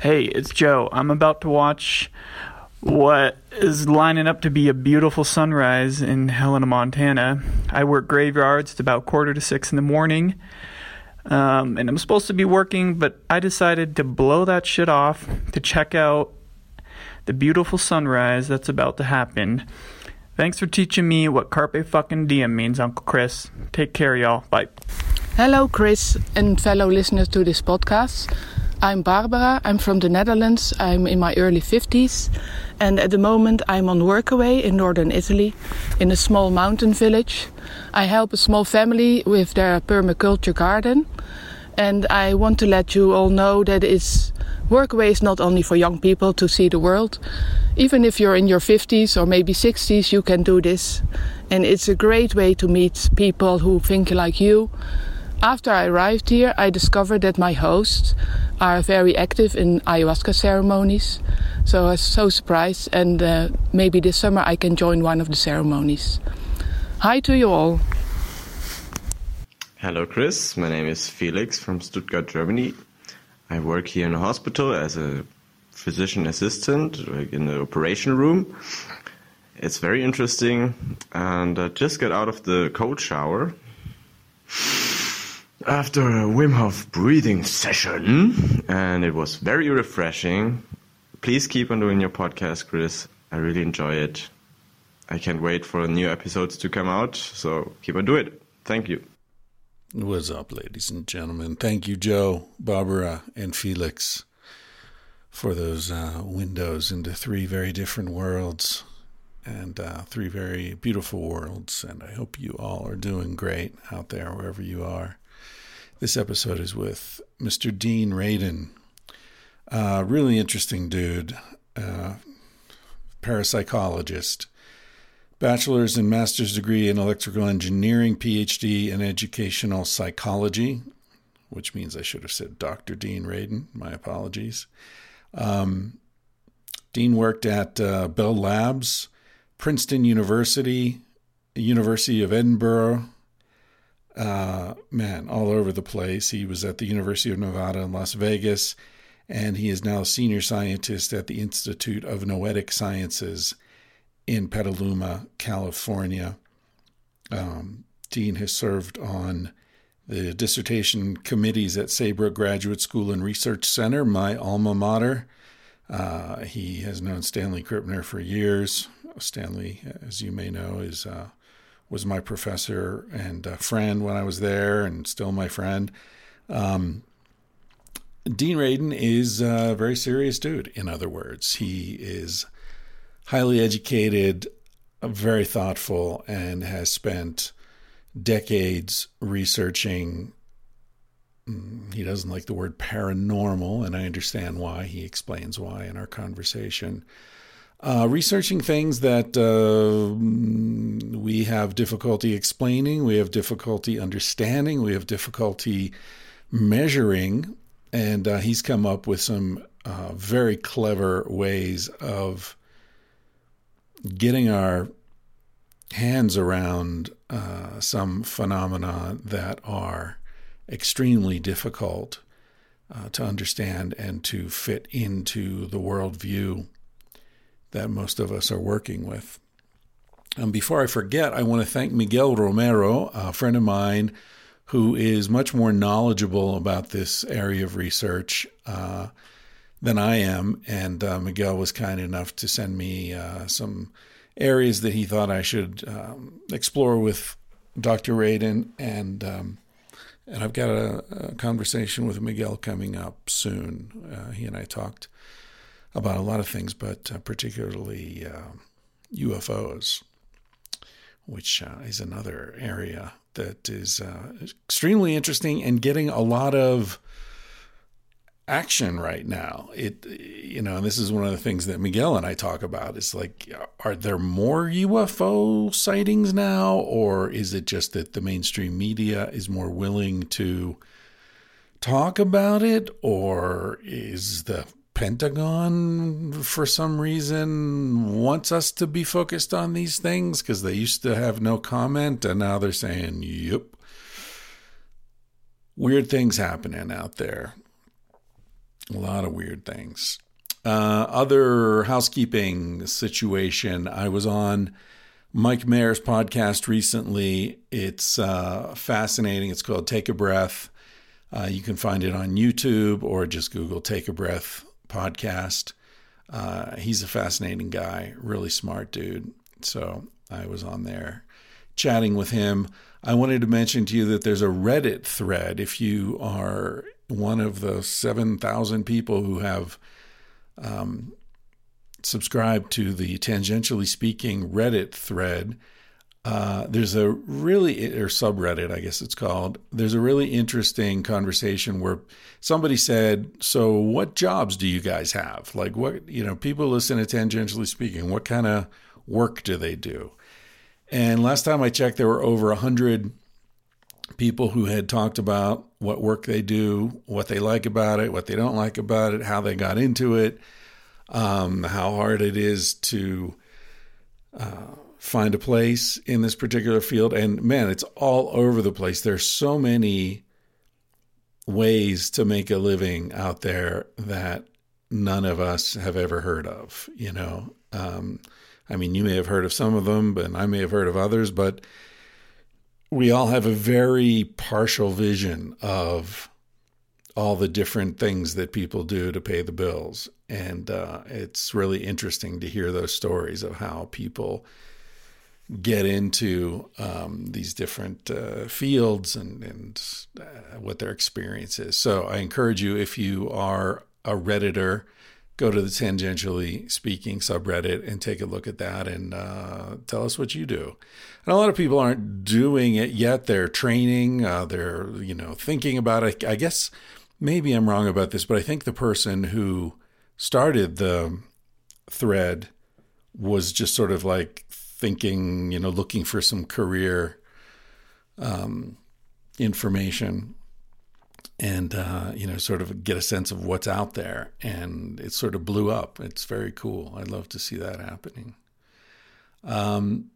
Hey, it's Joe. I'm about to watch what is lining up to be a beautiful sunrise in Helena, Montana. I work graveyards. It's about quarter to six in the morning. Um, and I'm supposed to be working, but I decided to blow that shit off to check out the beautiful sunrise that's about to happen. Thanks for teaching me what carpe fucking diem means, Uncle Chris. Take care, y'all. Bye. Hello, Chris, and fellow listeners to this podcast. I'm Barbara. I'm from the Netherlands. I'm in my early 50s. And at the moment, I'm on workaway in northern Italy in a small mountain village. I help a small family with their permaculture garden. And I want to let you all know that it's workaway is not only for young people to see the world. Even if you're in your 50s or maybe 60s, you can do this. And it's a great way to meet people who think like you. After I arrived here, I discovered that my hosts are very active in ayahuasca ceremonies. So I was so surprised, and uh, maybe this summer I can join one of the ceremonies. Hi to you all. Hello, Chris. My name is Felix from Stuttgart, Germany. I work here in a hospital as a physician assistant in the operation room. It's very interesting, and I just got out of the cold shower after a Wim Hof breathing session, and it was very refreshing. Please keep on doing your podcast, Chris. I really enjoy it. I can't wait for new episodes to come out, so keep on doing it. Thank you. What's up, ladies and gentlemen? Thank you, Joe, Barbara, and Felix, for those uh, windows into three very different worlds and uh, three very beautiful worlds. And I hope you all are doing great out there, wherever you are. This episode is with Mr. Dean Radin. Uh, really interesting dude, uh, parapsychologist, bachelor's and master's degree in electrical engineering, PhD in educational psychology, which means I should have said Dr. Dean Radin. My apologies. Um, Dean worked at uh, Bell Labs, Princeton University, University of Edinburgh, uh, man, all over the place. He was at the University of Nevada in Las Vegas, and he is now senior scientist at the Institute of Noetic Sciences in Petaluma, California. Um, Dean has served on the dissertation committees at Saybrook Graduate School and Research Center, my alma mater. Uh, he has known Stanley Krippner for years. Stanley, as you may know, is uh, was my professor and friend when I was there, and still my friend. Um, Dean Radin is a very serious dude. In other words, he is highly educated, very thoughtful, and has spent decades researching. Mm, he doesn't like the word paranormal, and I understand why. He explains why in our conversation uh, researching things that uh, we have difficulty explaining, we have difficulty understanding, we have difficulty measuring. And uh, he's come up with some uh, very clever ways of getting our hands around uh, some phenomena that are extremely difficult uh, to understand and to fit into the worldview that most of us are working with. And before I forget, I want to thank Miguel Romero, a friend of mine who is much more knowledgeable about this area of research uh, than I am. And uh, Miguel was kind enough to send me uh, some areas that he thought I should um, explore with Dr. Radin. And um, and I've got a, a, conversation with Miguel coming up soon. Uh, he and I talked about a lot of things, but uh, particularly uh, UFOs, which uh, is another area that is uh, extremely interesting and getting a lot of action right now. It, you know, this is one of the things that Miguel and I talk about. Is like, are there more UFO sightings now, or is it just that the mainstream media is more willing to talk about it, or is the Pentagon, for some reason, wants us to be focused on these things because they used to have no comment and now they're saying, yep. Weird things happening out there. A lot of weird things. Uh, other housekeeping situation. I was on Mike Mayer's podcast recently. It's uh, fascinating. It's called Take a Breath. Uh, you can find it on YouTube or just Google Take a Breath podcast. Uh, he's a fascinating guy, really smart dude. So I was on there chatting with him. I wanted to mention to you that there's a Reddit thread. If you are one of the 7,000 people who have um, subscribed to the Tangentially Speaking Reddit thread, uh, there's a really, or subreddit, I guess it's called. There's a really interesting conversation where somebody said, So, what jobs do you guys have? Like, what, you know, people listen to Tangentially Speaking, what kind of work do they do? And last time I checked, there were over a 100 people who had talked about what work they do, what they like about it, what they don't like about it, how they got into it, um, how hard it is to uh, find a place in this particular field. And man, it's all over the place. There's so many ways to make a living out there that none of us have ever heard of, you know. Um, I mean, you may have heard of some of them, but I may have heard of others, but we all have a very partial vision of all the different things that people do to pay the bills. And uh, it's really interesting to hear those stories of how people get into um, these different uh, fields and, and uh, what their experience is. So I encourage you, if you are a Redditor, go to the tangentially speaking subreddit and take a look at that and uh, tell us what you do. And a lot of people aren't doing it yet. They're training. Uh, they're you know thinking about it. I guess maybe I'm wrong about this, but I think the person who started the thread was just sort of like thinking, you know, looking for some career um, information and uh, you know sort of get a sense of what's out there. And it sort of blew up. It's very cool. I'd love to see that happening. Um,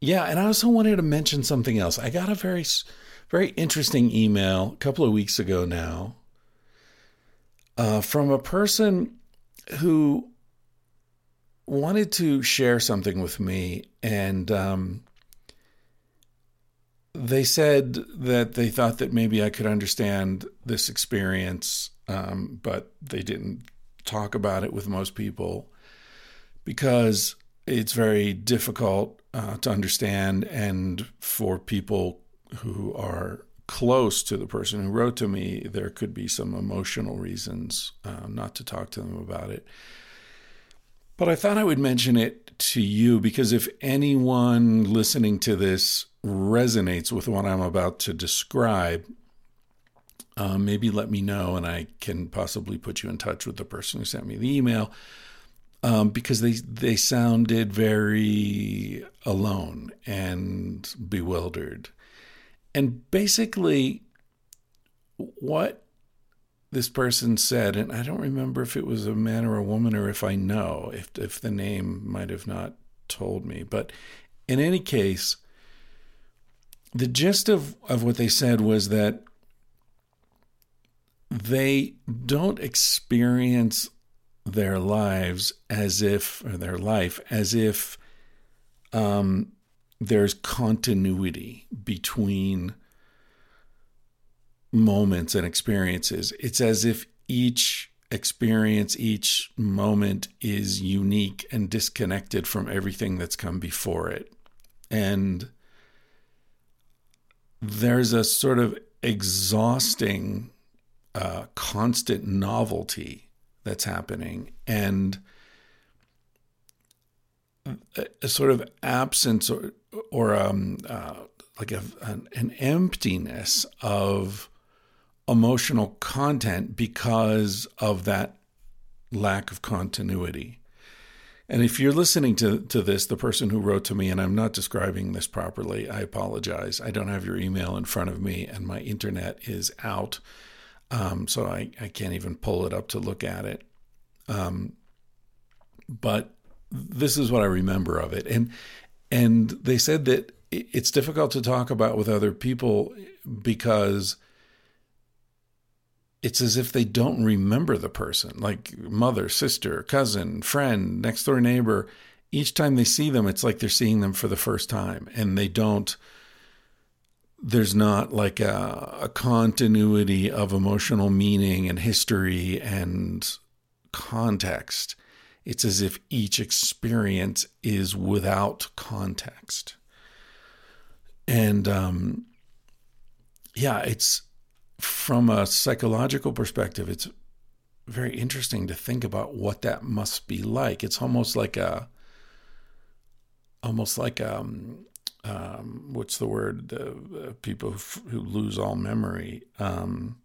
yeah. And i also wanted to mention something else. I got a very very interesting email a couple of weeks ago now uh, from a person who wanted to share something with me and um, they said that they thought that maybe I could understand this experience, um, but they didn't talk about it with most people because it's very difficult uh, to understand. And for people who are close to the person who wrote to me, there could be some emotional reasons uh, not to talk to them about it. But I thought I would mention it to you because if anyone listening to this resonates with what I'm about to describe, uh, maybe let me know and I can possibly put you in touch with the person who sent me the email um, because they they sounded very alone and bewildered. And basically, what this person said, and I don't remember if it was a man or a woman or if I know, if if the name might have not told me, but in any case, the gist of, of what they said was that they don't experience their lives as if, or their life as if um, there's continuity between moments and experiences. It's as if each experience, each moment is unique and disconnected from everything that's come before it. And there's a sort of exhausting, uh, constant novelty that's happening, and a, sort of absence or or um, uh, like a, an, an emptiness of emotional content because of that lack of continuity. And if you're listening to, to this, the person who wrote to me, and I'm not describing this properly, I apologize. I don't have your email in front of me, and my internet is out. Um, so I, I can't even pull it up to look at it. Um, but this is what I remember of it. And, and they said that it's difficult to talk about with other people because it's as if they don't remember the person, like mother, sister, cousin, friend, next door neighbor. Each time they see them, it's like they're seeing them for the first time, and they don't. There's not like a, a continuity of emotional meaning and history and context. It's as if each experience is without context. And um, yeah, it's from a psychological perspective, it's very interesting to think about what that must be like. It's almost like a, almost like um, um what's the word? Uh, people who, who, lose all memory, um,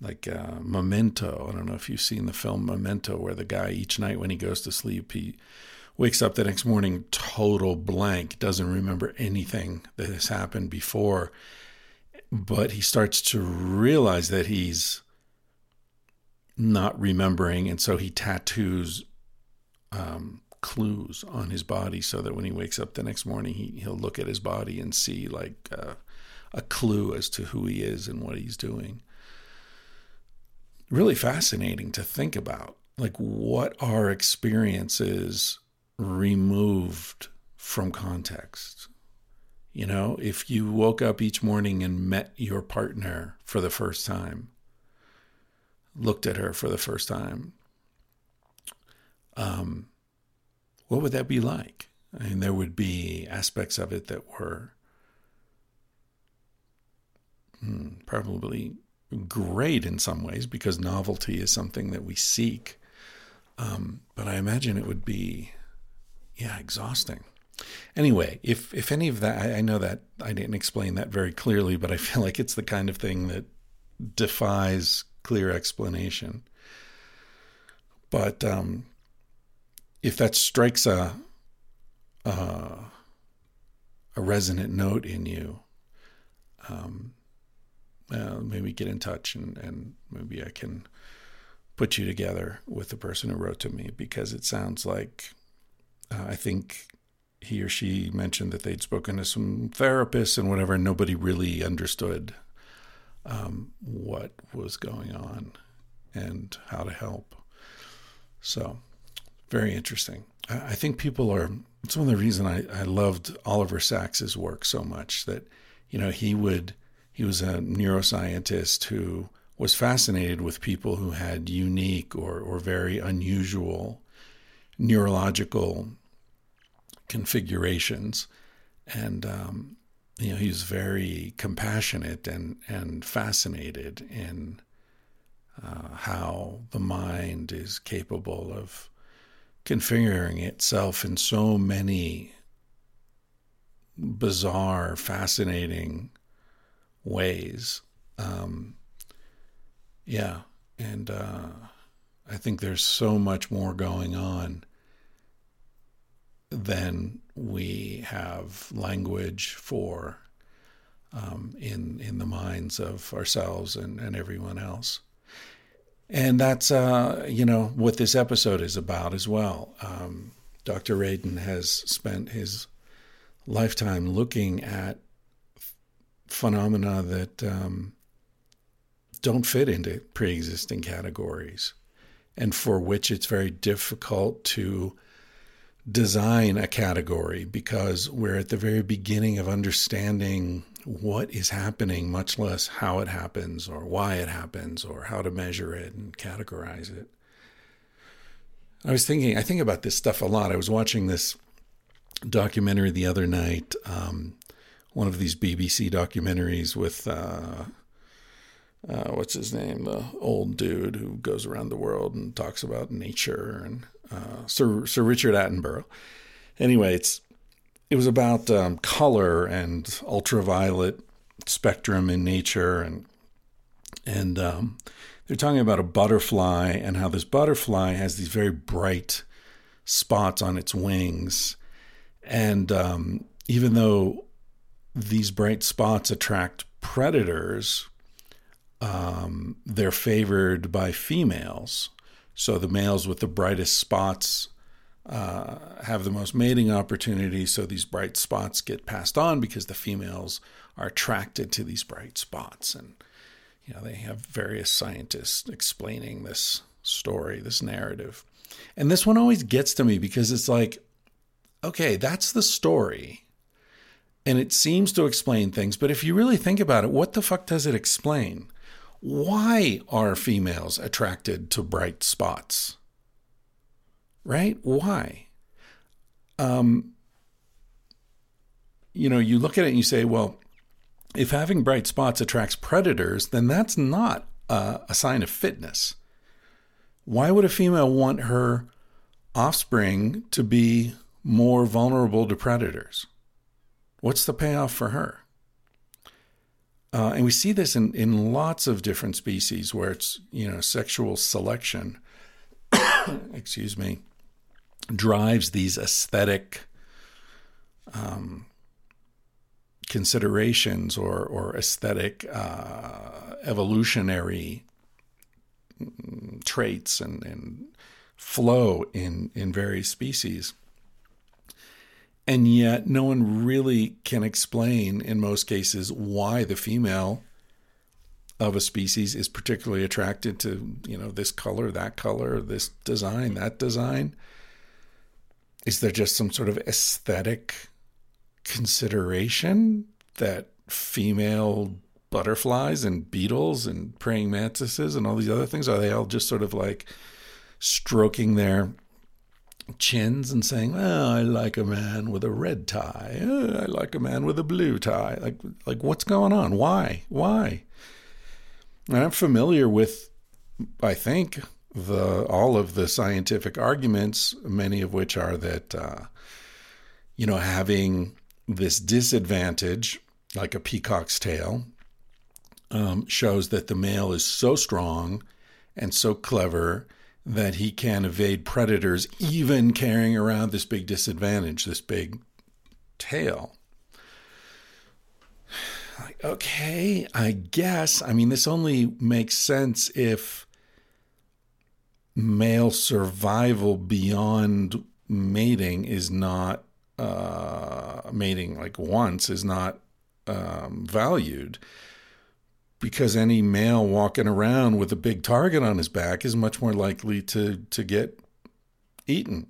like uh, Memento. I don't know if you've seen the film Memento, where the guy each night when he goes to sleep, he wakes up the next morning total blank, doesn't remember anything that has happened before but he starts to realize that he's not remembering, and so he tattoos um, clues on his body so that when he wakes up the next morning, he he'll look at his body and see like uh, a clue as to who he is and what he's doing. Really fascinating to think about, like what are experiences removed from context you know, if you woke up each morning and met your partner for the first time, looked at her for the first time, um, what would that be like? I mean, there would be aspects of it that were hmm, probably great in some ways because novelty is something that we seek. Um, but I imagine it would be, yeah, exhausting. Anyway, if if any of that, I, I know that I didn't explain that very clearly, but I feel like it's the kind of thing that defies clear explanation. But um, if that strikes a, a a resonant note in you, um, uh, maybe get in touch and, and maybe I can put you together with the person who wrote to me because it sounds like uh, I think he or she mentioned that they'd spoken to some therapists and whatever, and nobody really understood um, what was going on and how to help. So, very interesting. I, I think people are. It's one of the reasons I, I loved Oliver Sacks's work so much. That you know he would he was a neuroscientist who was fascinated with people who had unique or or very unusual neurological configurations, and um, you know he's very compassionate and and fascinated in uh, how the mind is capable of configuring itself in so many bizarre, fascinating ways. Um, yeah, and uh, I think there's so much more going on than we have language for um, in in the minds of ourselves and, and everyone else. And that's uh, you know what this episode is about as well. Um, Dr. Radin has spent his lifetime looking at phenomena that um, don't fit into pre-existing categories, and for which it's very difficult to design a category because we're at the very beginning of understanding what is happening, much less how it happens or why it happens or how to measure it and categorize it. I was thinking, I think about this stuff a lot. I was watching this documentary the other night, um, one of these BBC documentaries with, uh, uh, what's his name, the old dude who goes around the world and talks about nature and uh, Sir Sir Richard Attenborough. Anyway, it's it was about um, color and ultraviolet spectrum in nature, and and um, they're talking about a butterfly and how this butterfly has these very bright spots on its wings, and um, even though these bright spots attract predators, um, they're favored by females so the males with the brightest spots uh, have the most mating opportunities. So these bright spots get passed on because the females are attracted to these bright spots. And you know, they have various scientists explaining this story, this narrative. And this one always gets to me because it's like, okay, that's the story. And it seems to explain things. But if you really think about it, what the fuck does it explain? Why are females attracted to bright spots? Right? Why? Um, you know, you look at it and you say, well, if having bright spots attracts predators, then that's not a, a sign of fitness. Why would a female want her offspring to be more vulnerable to predators? What's the payoff for her? Uh, and we see this in, in lots of different species where it's, you know, sexual selection, excuse me, drives these aesthetic um, considerations or, or aesthetic uh, evolutionary traits and, and flow in, in various species. And yet, no one really can explain, in most cases, why the female of a species is particularly attracted to, you know, this color, that color, this design, that design. Is there just some sort of aesthetic consideration that female butterflies and beetles and praying mantises and all these other things? Are they all just sort of like stroking their chins and saying, "Well, I like a man with a red tie. Oh, I like a man with a blue tie." Like, like what's going on? Why? Why? And I'm familiar with, I think, the all of the scientific arguments, many of which are that, uh, you know, having this disadvantage, like a peacock's tail, um, shows that the male is so strong and so clever that he can evade predators, even carrying around this big disadvantage, this big tail. Like, okay, I guess. I mean, this only makes sense if male survival beyond mating is not uh, mating like once is not um, valued because any male walking around with a big target on his back is much more likely to to get eaten.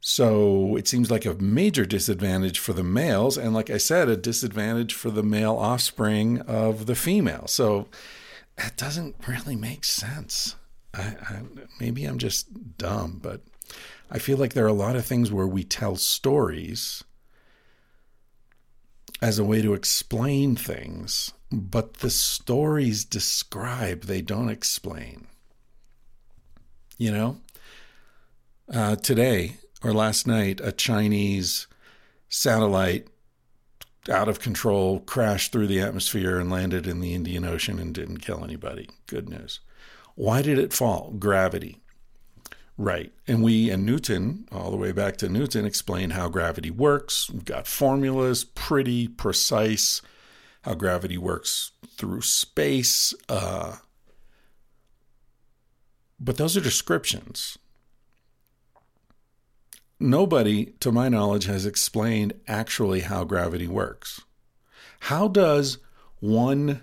So it seems like a major disadvantage for the males, and like I said, a disadvantage for the male offspring of the female. So that doesn't really make sense. I, I, maybe I'm just dumb, but I feel like there are a lot of things where we tell stories as a way to explain things but the stories describe, they don't explain. You know? Uh, today or last night, a Chinese satellite out of control crashed through the atmosphere and landed in the Indian Ocean and didn't kill anybody. Good news. Why did it fall? Gravity. Right. And we and Newton, all the way back to Newton, explain how gravity works. We've got formulas, pretty precise how gravity works through space. Uh, but those are descriptions. Nobody, to my knowledge, has explained actually how gravity works. How does one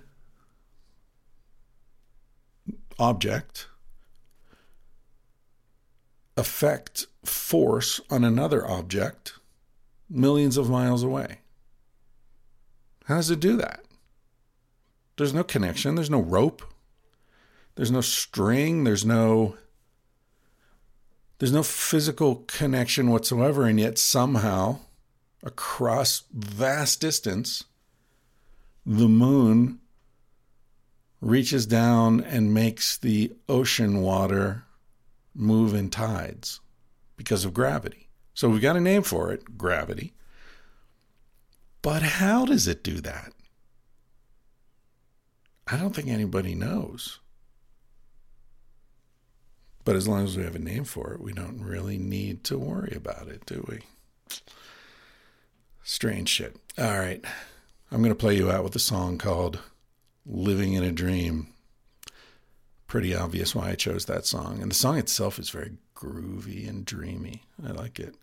object affect force on another object millions of miles away? How does it do that? There's no connection, there's no rope, there's no string, there's no there's no physical connection whatsoever and yet somehow across vast distance the moon reaches down and makes the ocean water move in tides because of gravity. So we've got a name for it, gravity. But how does it do that? I don't think anybody knows. But as long as we have a name for it, we don't really need to worry about it, do we? Strange shit. All right. I'm going to play you out with a song called Living in a Dream. Pretty obvious why I chose that song. And the song itself is very groovy and dreamy. I like it.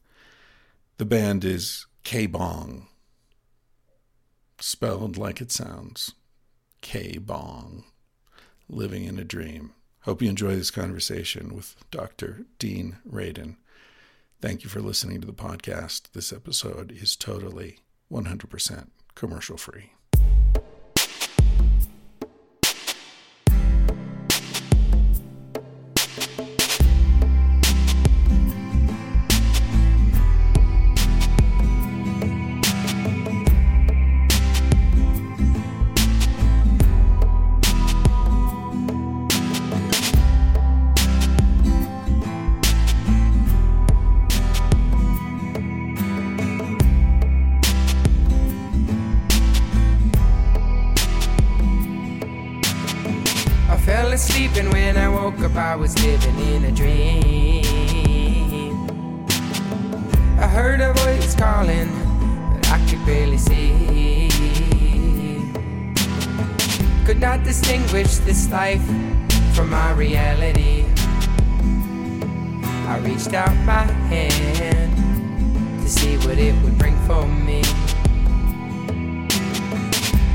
The band is K Bong spelled like it sounds K Bong, living in a dream. Hope you enjoy this conversation with Dr. Dean Radin. Thank you for listening to the podcast. This episode is totally 100% commercial free. Was living in a dream. I heard a voice calling, but I could barely see. Could not distinguish this life from my reality. I reached out my hand to see what it would bring for me.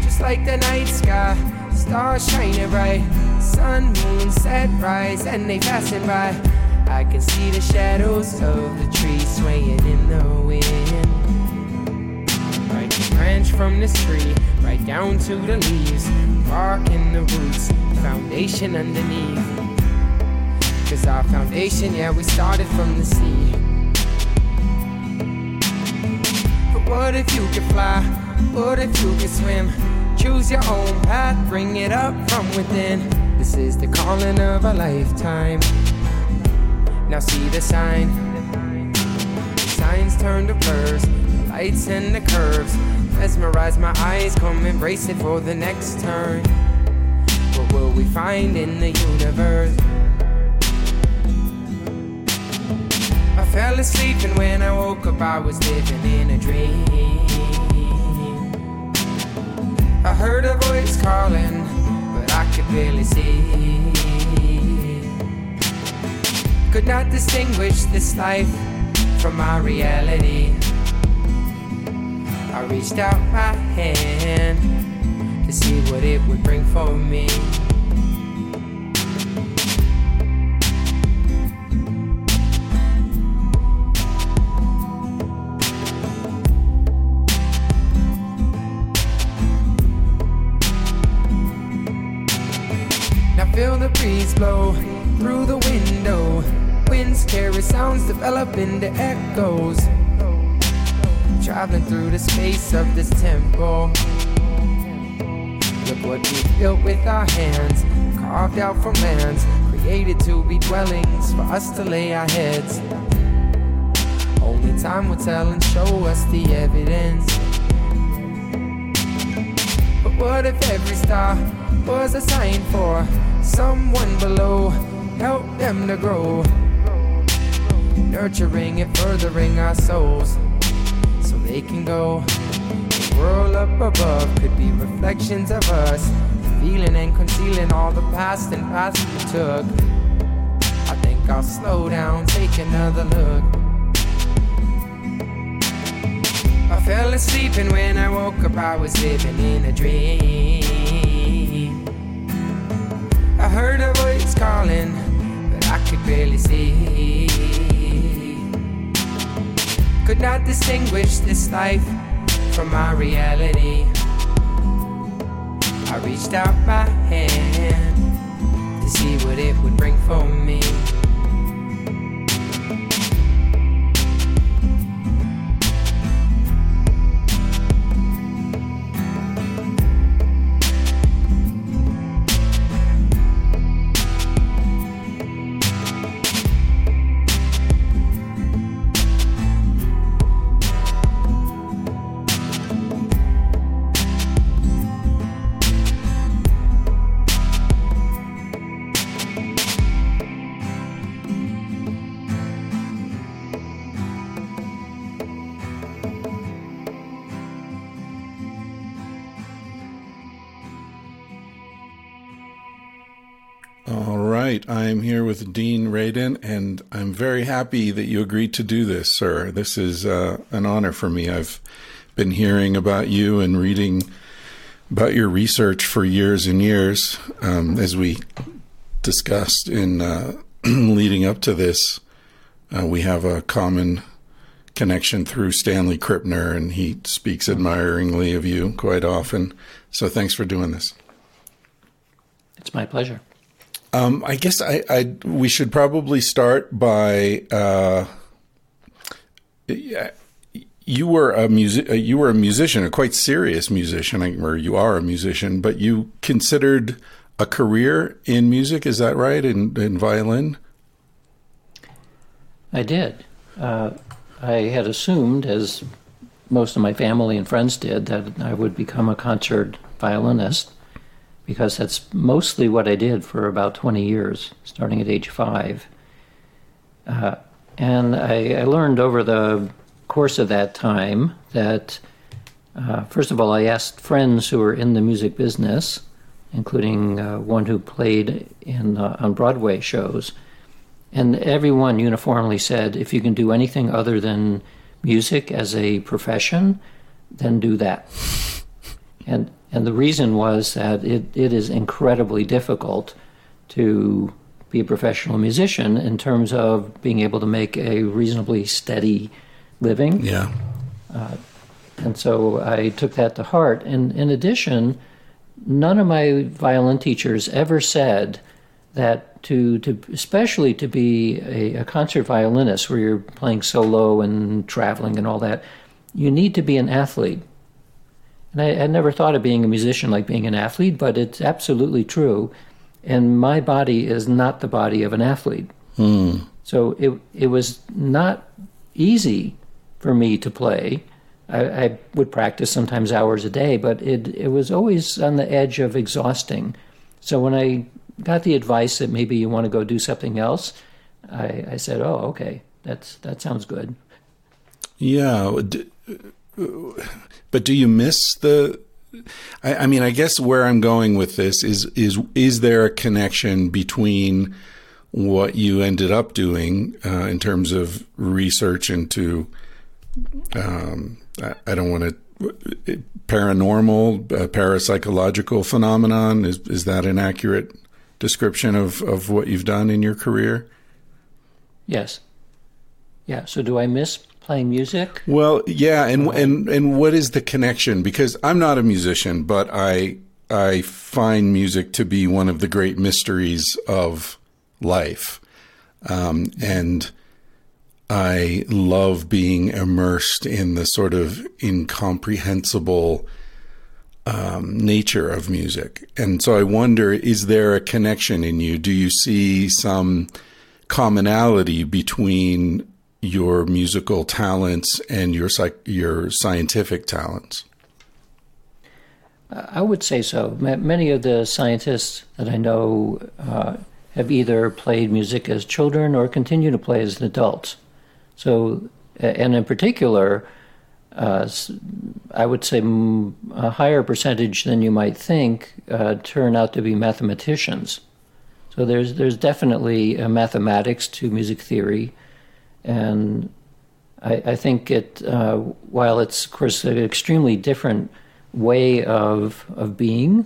Just like the night sky, stars shining bright sun, moon, set, rise, and they passing by. I can see the shadows of the trees swaying in the wind. Right branch from this tree, right down to the leaves, bark in the roots, foundation underneath. Cause our foundation, yeah, we started from the sea. But what if you could fly? What if you could swim? Choose your own path, bring it up from within. This is the calling of a lifetime. Now see the sign. The signs turn to blurs, the lights and the curves. Mesmerize my eyes, come embrace it for the next turn. What will we find in the universe? I fell asleep, and when I woke up, I was living in a dream. I heard a voice calling Could see. Could not distinguish this life from my reality. I reached out my hand to see what it would bring for me. Sounds develop into echoes. Traveling through the space of this temple. Look what we built with our hands, carved out from lands, created to be dwellings for us to lay our heads. Only time will tell and show us the evidence. But what if every star was a sign for someone below, help them to grow. Nurturing and furthering our souls so they can go. The world up above could be reflections of us, feeling and concealing all the past and paths we took. I think I'll slow down, take another look. I fell asleep, and when I woke up, I was living in a dream. I heard a voice calling, but I could barely see. Could not distinguish this life from my reality. I reached out my hand to see what it would bring for me. Radin, and I'm very happy that you agreed to do this, sir. This is uh, an honor for me. I've been hearing about you and reading about your research for years and years, um, as we discussed in uh, leading up to this. Uh, we have a common connection through Stanley Krippner, and he speaks admiringly of you quite often. So thanks for doing this. It's my pleasure. Um, I guess I, I, we should probably start by uh, you were a music uh, you were a musician, a quite serious musician, or you are a musician, but you considered a career in music. Is that right? In, in violin. I did. Uh, I had assumed, as most of my family and friends did, that I would become a concert violinist because that's mostly what I did for about 20 years, starting at age five. Uh, and I, I, learned over the course of that time that, uh, first of all, I asked friends who were in the music business, including uh, one who played in uh, on Broadway shows, and everyone uniformly said, if you can do anything other than music as a profession, then do that. And and the reason was that it, it is incredibly difficult to be a professional musician in terms of being able to make a reasonably steady living. Yeah. Uh, and so I took that to heart. And in addition, none of my violin teachers ever said that to, to especially to be a, a concert violinist where you're playing solo and traveling and all that, you need to be an athlete. And I had never thought of being a musician like being an athlete, but it's absolutely true. And my body is not the body of an athlete. Mm. So it it was not easy for me to play. I, I, would practice sometimes hours a day, but it it was always on the edge of exhausting. So when I got the advice that maybe you want to go do something else, I, I said, "Oh, okay, that's that sounds good." Yeah. But do you miss the? I, I, mean, I guess where I'm going with this is is is there a connection between what you ended up doing uh, in terms of research into um, I, I, don't want to paranormal uh, parapsychological phenomenon is is that an accurate description of of what you've done in your career? Yes. Yeah. So do I miss playing music? Well, yeah, and and and what is the connection? Because I'm not a musician, but I I find music to be one of the great mysteries of life, um, and I love being immersed in the sort of incomprehensible um, nature of music. And so I wonder: is there a connection in you? Do you see some commonality between your musical talents and your your scientific talents? I would say so. Many of the scientists that I know uh, have either played music as children or continue to play as adults. So, and in particular, uh, I would say a higher percentage than you might think uh, turn out to be mathematicians. So there's there's definitely mathematics to music theory and I, I think it, uh, while it's of course an extremely different way of of being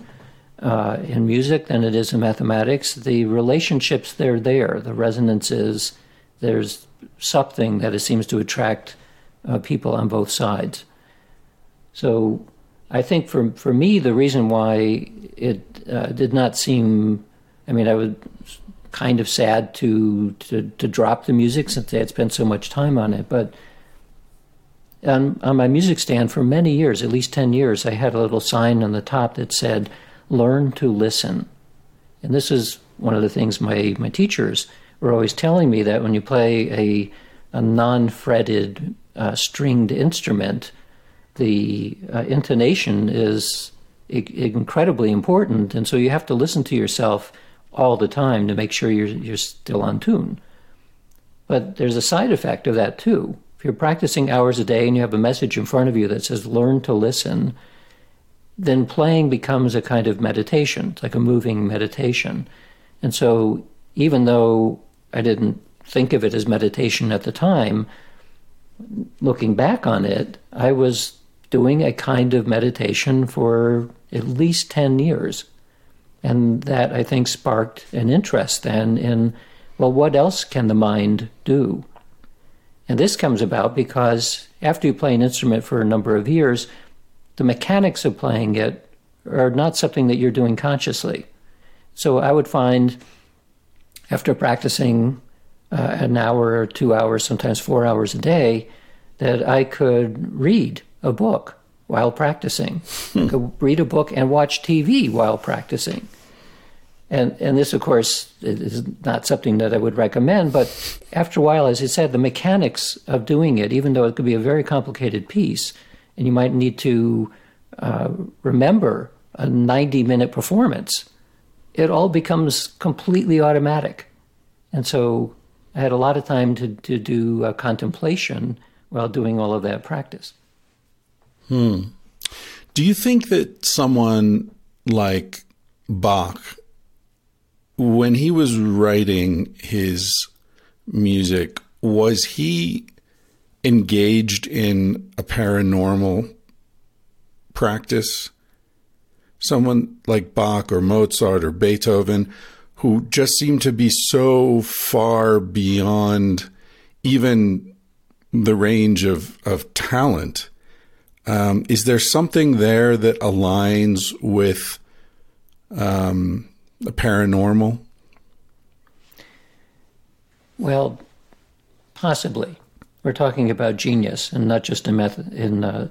uh, in music than it is in mathematics, the relationships they're there, the resonances, there's something that it seems to attract uh, people on both sides. So I think for for me, the reason why it uh, did not seem, I mean, I would kind of sad to, to, to drop the music since I had spent so much time on it. But on, on my music stand for many years, at least 10 years, I had a little sign on the top that said, Learn to listen. And this is one of the things my, my teachers were always telling me that when you play a, a non fretted uh, stringed instrument, the uh, intonation is I- incredibly important. And so you have to listen to yourself all the time to make sure you're you're still on tune. But there's a side effect of that too. If you're practicing hours a day and you have a message in front of you that says learn to listen, then playing becomes a kind of meditation. It's like a moving meditation. And so even though I didn't think of it as meditation at the time, looking back on it, I was doing a kind of meditation for at least 10 years. And that, I think, sparked an interest then in, well, what else can the mind do? And this comes about because after you play an instrument for a number of years, the mechanics of playing it are not something that you're doing consciously. So I would find after practicing uh, an hour or two hours, sometimes four hours a day, that I could read a book while practicing. Hmm. Could read a book and watch TV while practicing. And, and this, of course, is not something that I would recommend, but after a while, as I said, the mechanics of doing it, even though it could be a very complicated piece, and you might need to uh, remember a 90 minute performance, it all becomes completely automatic. And so I had a lot of time to, to do uh, contemplation while doing all of that practice. Hmm. Do you think that someone like Bach, when he was writing his music, was he engaged in a paranormal practice? Someone like Bach or Mozart or Beethoven, who just seemed to be so far beyond even the range of, of talent. Um, is there something there that aligns with um, the paranormal? Well, possibly. We're talking about genius, and not just in method, in uh,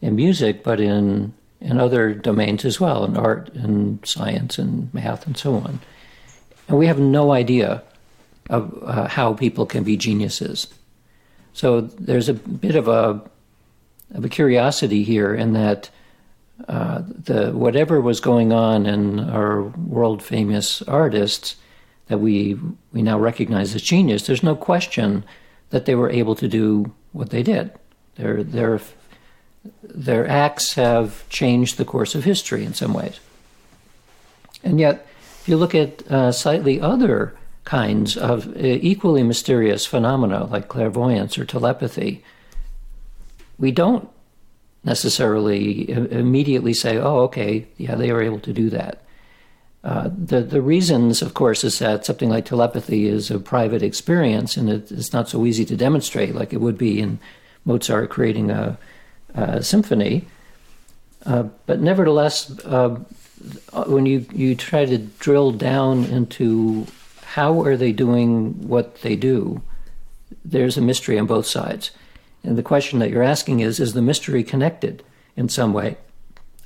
in music, but in in other domains as well, in art and science and math and so on. And we have no idea of uh, how people can be geniuses. So there's a bit of a of a curiosity here in that uh, the whatever was going on in our world famous artists that we we now recognize as genius. There's no question that they were able to do what they did. Their their their acts have changed the course of history in some ways. And yet, if you look at uh, slightly other kinds of uh, equally mysterious phenomena like clairvoyance or telepathy, we don't necessarily immediately say, oh, okay, yeah, they were able to do that. Uh, the the reasons, of course, is that something like telepathy is a private experience, and it, it's not so easy to demonstrate like it would be in Mozart creating a, a symphony. Uh, but nevertheless, uh, when you, you try to drill down into how are they doing what they do, there's a mystery on both sides. And the question that you're asking is is the mystery connected in some way?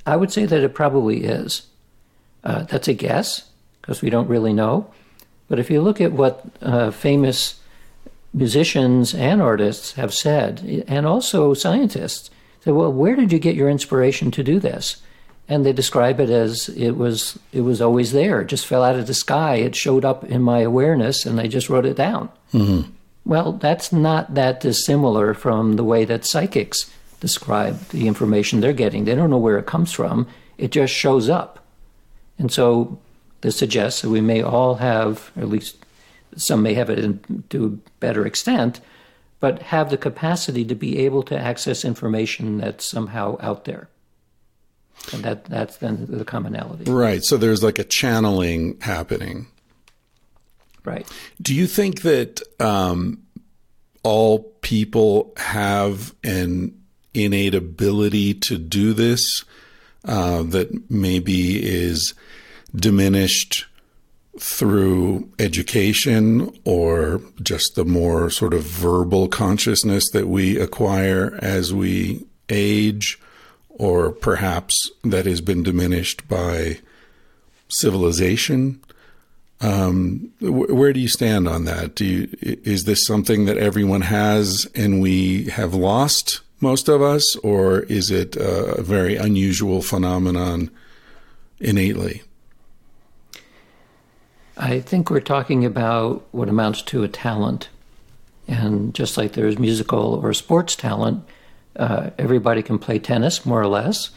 I would say that it probably is. Uh, that's a guess because we don't really know. But if you look at what uh, famous musicians and artists have said, and also scientists, say, well, where did you get your inspiration to do this? And they describe it as it was it was always there. It just fell out of the sky. It showed up in my awareness, and I just wrote it down. Mm-hmm. Well, that's not that dissimilar from the way that psychics describe the information they're getting. They don't know where it comes from, it just shows up. And so this suggests that we may all have, at least some may have it in, to a better extent, but have the capacity to be able to access information that's somehow out there. And that, that's then the commonality. Right. So there's like a channeling happening. Right. Do you think that um, all people have an innate ability to do this uh, that maybe is diminished through education or just the more sort of verbal consciousness that we acquire as we age, or perhaps that has been diminished by civilization? Um, where do you stand on that? Do you, is this something that everyone has and we have lost most of us, or is it a very unusual phenomenon innately? I think we're talking about what amounts to a talent. And just like there's musical or sports talent, uh, everybody can play tennis, more or less,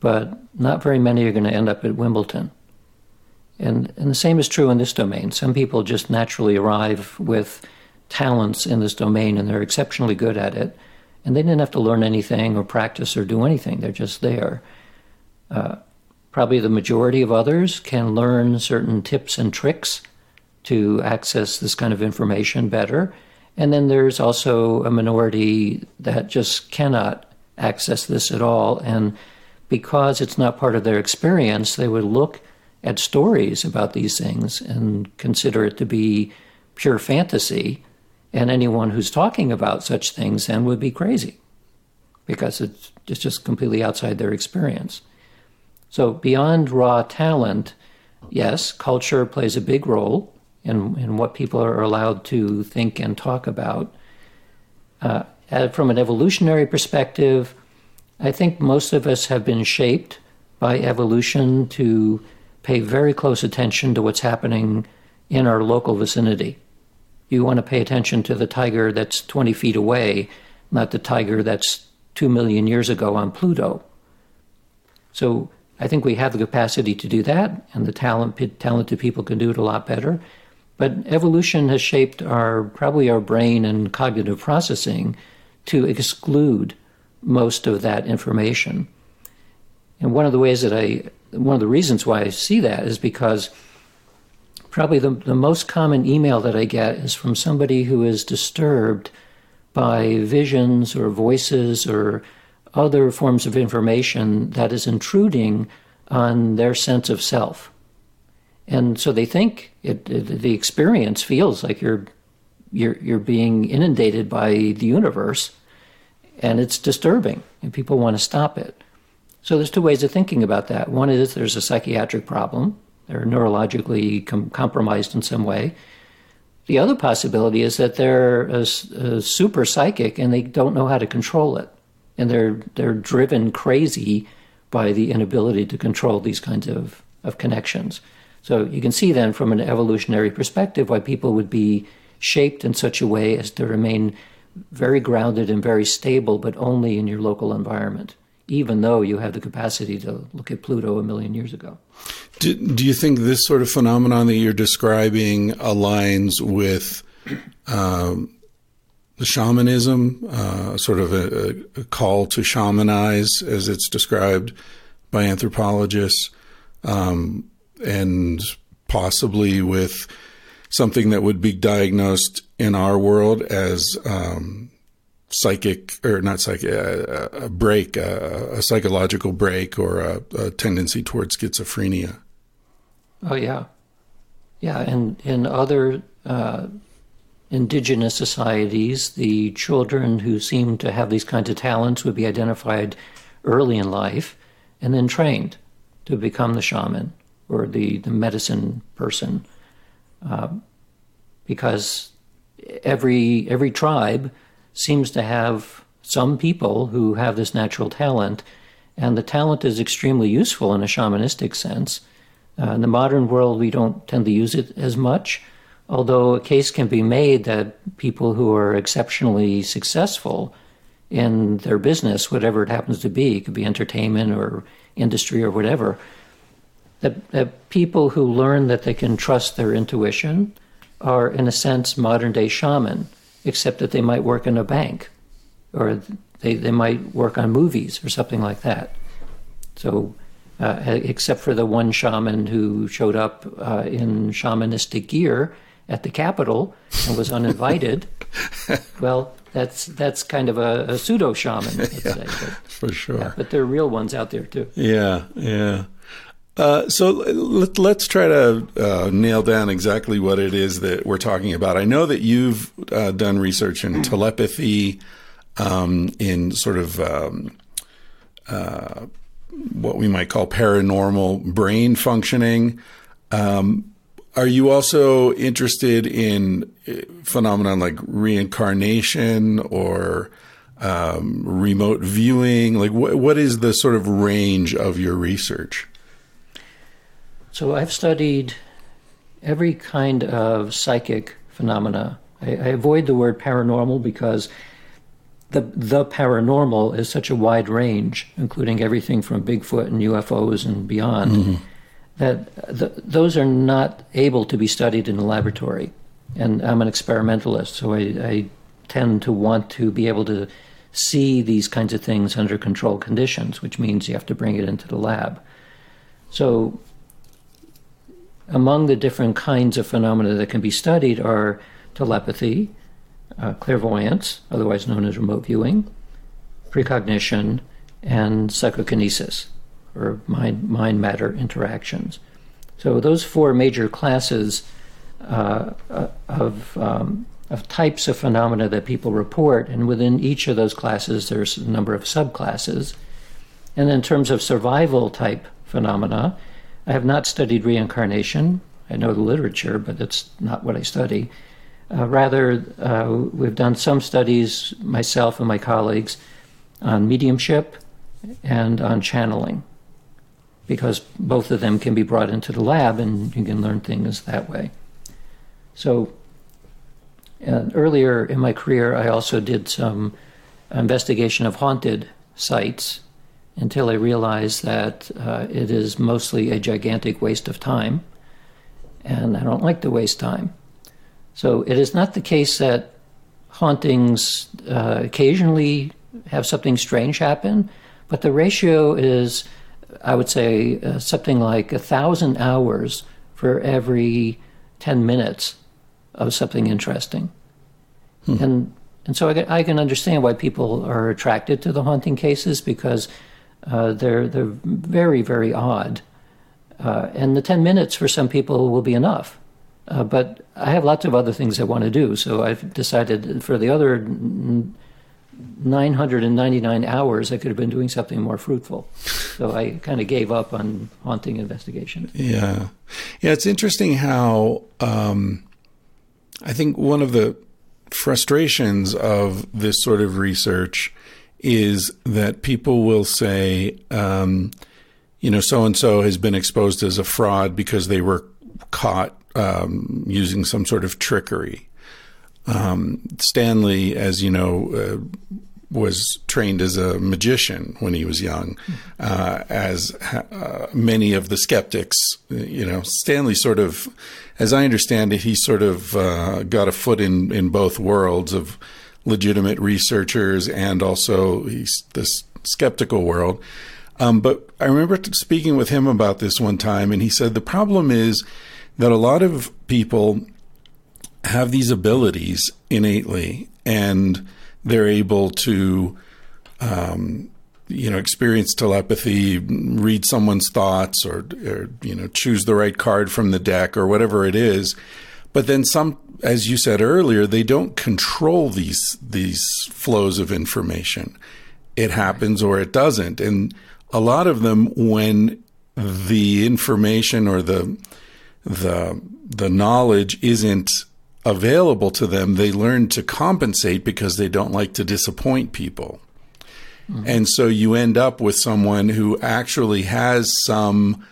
but not very many are going to end up at Wimbledon. And, and the same is true in this domain. Some people just naturally arrive with talents in this domain and they're exceptionally good at it. And they didn't have to learn anything or practice or do anything, they're just there. Uh, Probably the majority of others can learn certain tips and tricks to access this kind of information better. And then there's also a minority that just cannot access this at all. And because it's not part of their experience, they would look at stories about these things and consider it to be pure fantasy. And anyone who's talking about such things then would be crazy because it's, just completely outside their experience. So, beyond raw talent, yes, culture plays a big role in, in what people are allowed to think and talk about. Uh, from an evolutionary perspective, I think most of us have been shaped by evolution to pay very close attention to what's happening in our local vicinity. You want to pay attention to the tiger that's 20 feet away, not the tiger that's 2 million years ago on Pluto. So I think we have the capacity to do that, and the talent, talented people can do it a lot better. But evolution has shaped our probably our brain and cognitive processing to exclude most of that information. And one of the ways that I, one of the reasons why I see that is because probably the, the most common email that I get is from somebody who is disturbed by visions or voices or other forms of information that is intruding on their sense of self. And so they think it, it, the experience feels like you're you're you're being inundated by the universe, and it's disturbing, and people want to stop it. So there's two ways of thinking about that. One is there's a psychiatric problem; they're neurologically com- compromised in some way. The other possibility is that they're a, a super psychic and they don't know how to control it, and they're they're driven crazy by the inability to control these kinds of, of connections. So you can see then from an evolutionary perspective why people would be shaped in such a way as to remain very grounded and very stable, but only in your local environment, even though you have the capacity to look at Pluto a million years ago. Do, do you think this sort of phenomenon that you're describing aligns with um, the shamanism, uh, sort of a, a, call to shamanize, as it's described by anthropologists? Um, and possibly with something that would be diagnosed in our world as um, psychic or not psychic, a, a break, a, a, psychological break, or a, a, tendency towards schizophrenia. Oh yeah, yeah, and in other uh, indigenous societies, the children who seem to have these kinds of talents would be identified early in life and then trained to become the shaman or the, the medicine person, uh, because every every tribe seems to have some people who have this natural talent, and the talent is extremely useful in a shamanistic sense. Uh, in the modern world, we don't tend to use it as much, although a case can be made that people who are exceptionally successful in their business, whatever it happens to be, it could be entertainment or industry or whatever, that, that people who learn that they can trust their intuition are, in a sense, modern day shaman, except that they might work in a bank or they, they might work on movies or something like that. So, uh, except for the one shaman who showed up uh, in shamanistic gear at the Capitol and was uninvited, well, that's that's kind of a, a pseudo shaman, yeah, for sure. Yeah, but there are real ones out there too. Yeah, yeah. Uh, so let, us try to uh, nail down exactly what it is that we're talking about. I know that you've uh, done research in telepathy, um, in sort of um, uh, what we might call paranormal brain functioning. Um, are you also interested in uh, phenomenon like reincarnation or um, remote viewing? Like, wh- what is the sort of range of your research? So I've studied every kind of psychic phenomena. I, I, avoid the word paranormal because the the paranormal is such a wide range, including everything from Bigfoot and UFOs and beyond, mm-hmm. that the, those are not able to be studied in a laboratory. And I'm an experimentalist, so I, I tend to want to be able to see these kinds of things under controlled conditions, which means you have to bring it into the lab. So, among the different kinds of phenomena that can be studied are telepathy, uh, clairvoyance, otherwise known as remote viewing, precognition, and psychokinesis, or mind mind matter interactions. So, those four major classes uh, uh, of um, of types of phenomena that people report, and within each of those classes, there's a number of subclasses. And in terms of survival type phenomena, I have not studied reincarnation. I know the literature, but that's not what I study. Uh, rather, uh, we've done some studies, myself and my colleagues, on mediumship and on channeling, because both of them can be brought into the lab and you can learn things that way. So, and earlier in my career, I also did some investigation of haunted sites until I realized that uh, it is mostly a gigantic waste of time, and I don't like to waste time. So it is not the case that hauntings uh, occasionally have something strange happen, but the ratio is, I would say, uh, something like a thousand hours for every 10 minutes of something interesting. Hmm. And and so I, I, can understand why people are attracted to the haunting cases because uh, they're they're very very odd, uh, and the ten minutes for some people will be enough. Uh, but I have lots of other things I want to do, so I've decided for the other 999 hours I could have been doing something more fruitful. So I kind of gave up on haunting investigations. Yeah, yeah. It's interesting how. Um I think one of the frustrations of this sort of research is that people will say, um, you know, so and so has been exposed as a fraud because they were caught um, using some sort of trickery. Um, Stanley, as you know, uh, was trained as a magician when he was young, uh, as uh, many of the skeptics, you know, Stanley sort of, as I understand it, he sort of uh, got a foot in, in both worlds of legitimate researchers and also this skeptical world. Um, but I remember speaking with him about this one time, and he said the problem is that a lot of people have these abilities innately, and they're able to, um, you know, experience telepathy, read someone's thoughts, or, or, you know, choose the right card from the deck, or whatever it is. But then some, as you said earlier, they don't control these these flows of information. It happens or it doesn't, and a lot of them, when the information or the the the knowledge isn't available to them, they learn to compensate because they don't like to disappoint people. Mm-hmm. And so you end up with someone who actually has some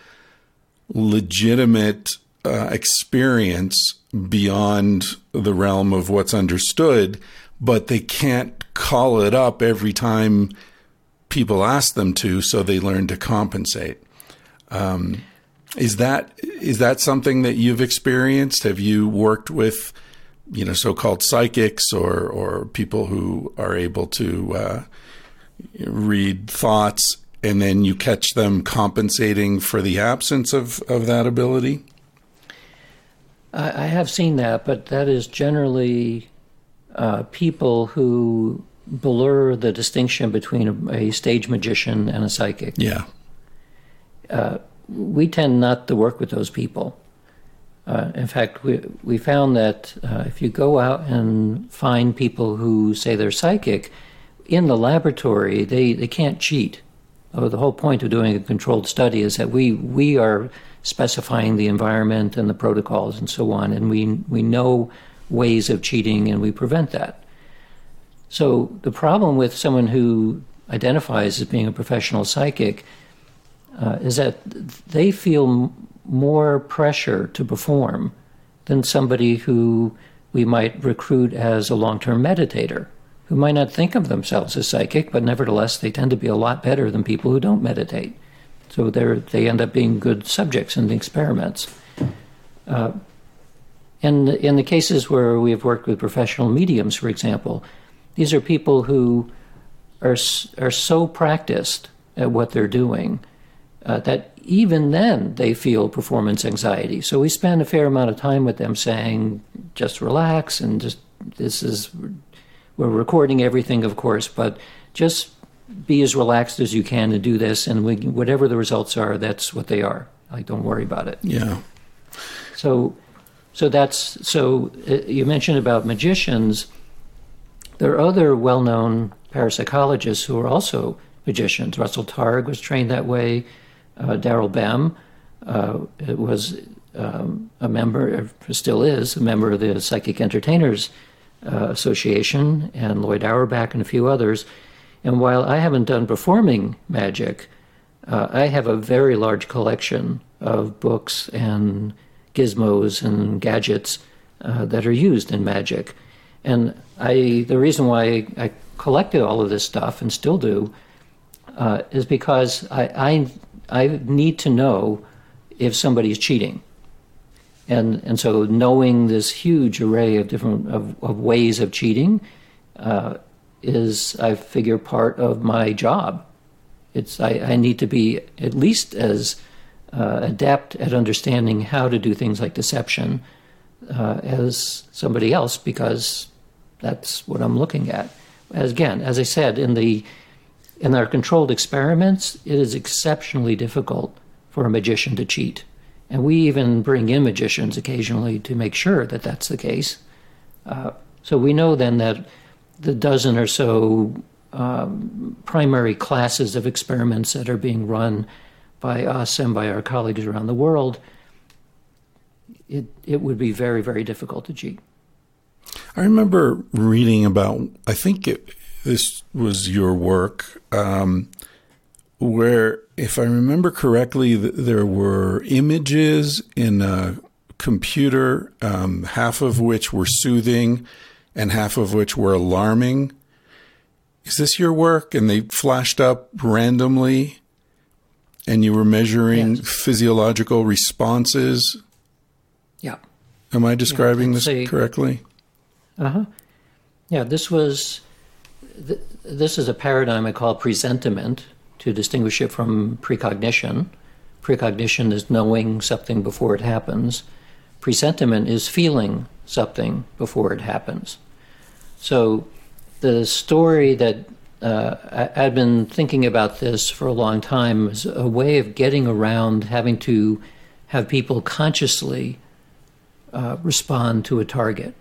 legitimate uh, experience beyond the realm of what's understood, but they can't call it up every time people ask them to, so they learn to compensate. Um, is that is that something that you've experienced? Have you worked with, you know, so-called psychics or or people who are able to uh, read thoughts, and then you catch them compensating for the absence of of that ability? I, I have seen that, but that is generally uh, people who blur the distinction between a, a, stage magician and a psychic. Yeah. Uh, we tend not to work with those people. Uh, in fact, we, we found that uh, if you go out and find people who say they're psychic, in the laboratory, they, they can't cheat. Oh, the whole point of doing a controlled study is that we, we are specifying the environment and the protocols and so on, and we, we know ways of cheating and we prevent that. So the problem with someone who identifies as being a professional psychic uh, is that they feel more pressure to perform than somebody who we might recruit as a long term meditator, who might not think of themselves as psychic, but nevertheless they tend to be a lot better than people who don't meditate. So they end up being good subjects in the experiments. Uh, and in the cases where we have worked with professional mediums, for example, these are people who are are so practiced at what they're doing uh, that even then they feel performance anxiety. So we spend a fair amount of time with them saying, just relax and just this is, we're recording everything, of course, but just be as relaxed as you can to do this. And we, whatever the results are, that's what they are. Like, don't worry about it. Yeah. So, so that's so. Uh, you mentioned about magicians. There are other well-known parapsychologists who are also magicians. Russell Targ was trained that way. Uh, Daryl Bem uh, was um, a member, still is a member of the Psychic Entertainers uh, Association, and Lloyd Auerbach and a few others. And while I haven't done performing magic, uh, I have a very large collection of books and gizmos and gadgets uh, that are used in magic. And I, the reason why I collected all of this stuff and still do uh, is because I, I, I need to know if somebody's cheating. And, and so knowing this huge array of different of, of ways of cheating uh, is, I figure, part of my job. It's I, I need to be at least as uh, adept at understanding how to do things like deception uh, as somebody else because that's what I'm looking at. As again, as I said, in the in our controlled experiments, it is exceptionally difficult for a magician to cheat, and we even bring in magicians occasionally to make sure that that's the case. Uh, so we know then that the dozen or so um, primary classes of experiments that are being run by us and by our colleagues around the world, it, it would be very, very difficult to cheat. I remember reading about, I think it, this was your work, um, where, if I remember correctly, there were images in a computer, um, half of which were soothing and half of which were alarming. Is this your work? And they flashed up randomly and you were measuring yes. physiological responses. Yeah. Am I describing yeah, this correctly? Uh huh. Yeah, this was. Th- this is a paradigm I call presentiment to distinguish it from precognition. Precognition is knowing something before it happens. Presentiment is feeling something before it happens. So, the story that uh, I, had been thinking about this for a long time as a way of getting around having to have people consciously uh, respond to a target.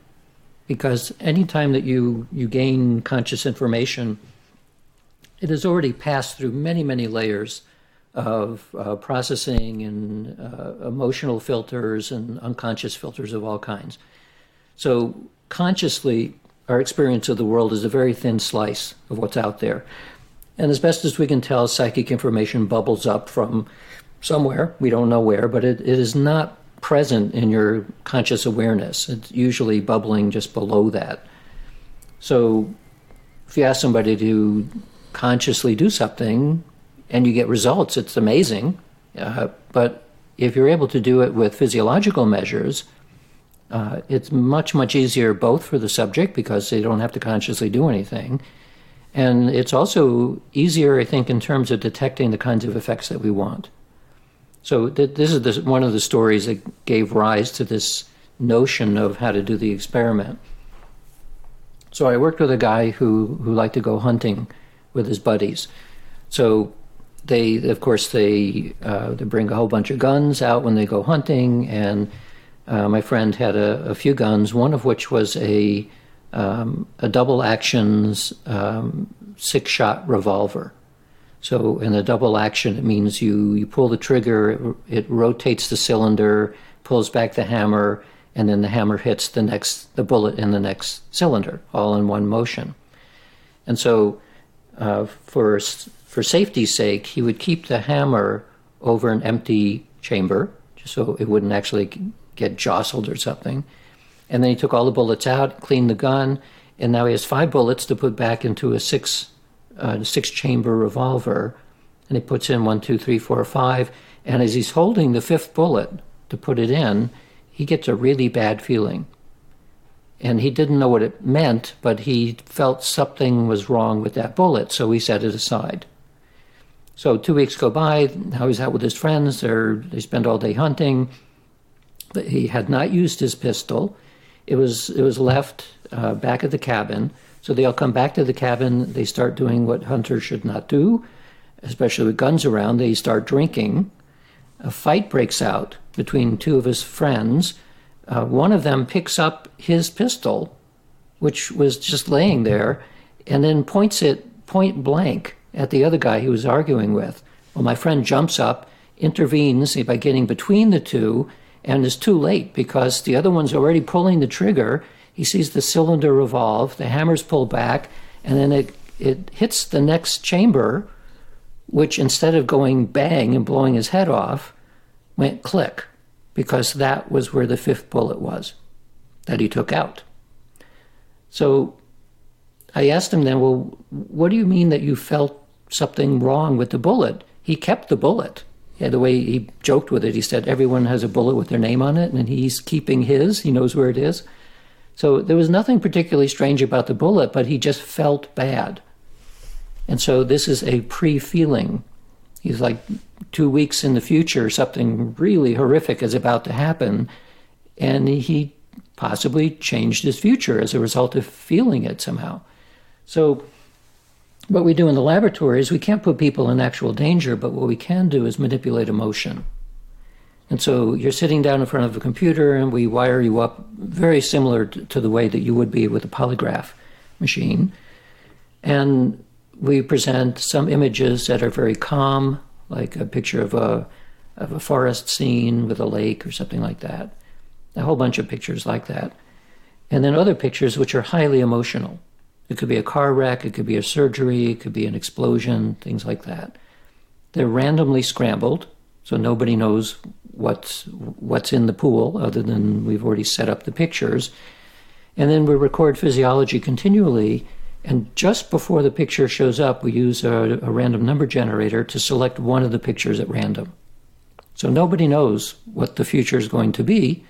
Because anytime that you, you gain conscious information, it has already passed through many, many layers of uh, processing and uh, emotional filters and unconscious filters of all kinds. So, consciously, our experience of the world is a very thin slice of what's out there. And as best as we can tell, psychic information bubbles up from somewhere. We don't know where, but it, it is not present in your conscious awareness. It's usually bubbling just below that. So if you ask somebody to consciously do something and you get results, it's amazing. Uh, but if you're able to do it with physiological measures, uh, it's much, much easier both for the subject because they don't have to consciously do anything. And it's also easier, I think, in terms of detecting the kinds of effects that we want. So, th- this is the, one of the stories that gave rise to this notion of how to do the experiment. So, I worked with a guy who, who liked to go hunting with his buddies. So, they, of course, they, uh, they bring a whole bunch of guns out when they go hunting and uh, my friend had a, a, few guns, one of which was a um, a double actions um, six shot revolver. So in a double action, it means you you pull the trigger, it, it, rotates the cylinder, pulls back the hammer, and then the hammer hits the next the bullet in the next cylinder, all in one motion. And so, uh, for for safety's sake, he would keep the hammer over an empty chamber, just so it wouldn't actually get jostled or something. And then he took all the bullets out, cleaned the gun, and now he has five bullets to put back into a six uh, six chamber revolver. And he puts in one, two, three, four, five. And as he's holding the fifth bullet to put it in, he gets a really bad feeling. And he didn't know what it meant, but he felt something was wrong with that bullet, so he set it aside. So two weeks go by. Now he's out with his friends. They're, they spend all day hunting. He had not used his pistol. It was it was left uh, back at the cabin. So they all come back to the cabin. They start doing what hunters should not do, especially with guns around. They start drinking. A fight breaks out between two of his friends. Uh, one of them picks up his pistol, which was just laying there, and then points it point blank at the other guy he was arguing with. Well, my friend jumps up, intervenes by getting between the two, and is too late because the other one's already pulling the trigger. He sees the cylinder revolve, the hammer's pulled back, and then it, it hits the next chamber, which instead of going bang and blowing his head off, went click because that was where the fifth bullet was that he took out. So I asked him then, well, what do you mean that you felt something wrong with the bullet? He kept the bullet. Yeah, the way he joked with it, he said everyone has a bullet with their name on it, and he's keeping his. He knows where it is. So there was nothing particularly strange about the bullet, but he just felt bad. And so this is a pre feeling. He's like two weeks in the future, something really horrific is about to happen. And he possibly changed his future as a result of feeling it somehow. So, what we do in the laboratory is we can't put people in actual danger, but what we can do is manipulate emotion. And so you're sitting down in front of a computer and we wire you up very similar to the way that you would be with a polygraph machine. And we present some images that are very calm, like a picture of a, of a forest scene with a lake or something like that. A whole bunch of pictures like that. And then other pictures which are highly emotional. It could be a car wreck, it could be a surgery, it could be an explosion, things like that. They're randomly scrambled, so nobody knows what's what's in the pool other than we've already set up the pictures. And then we record physiology continually. And just before the picture shows up, we use a, a random number generator to select one of the pictures at random. So nobody knows what the future is going to be.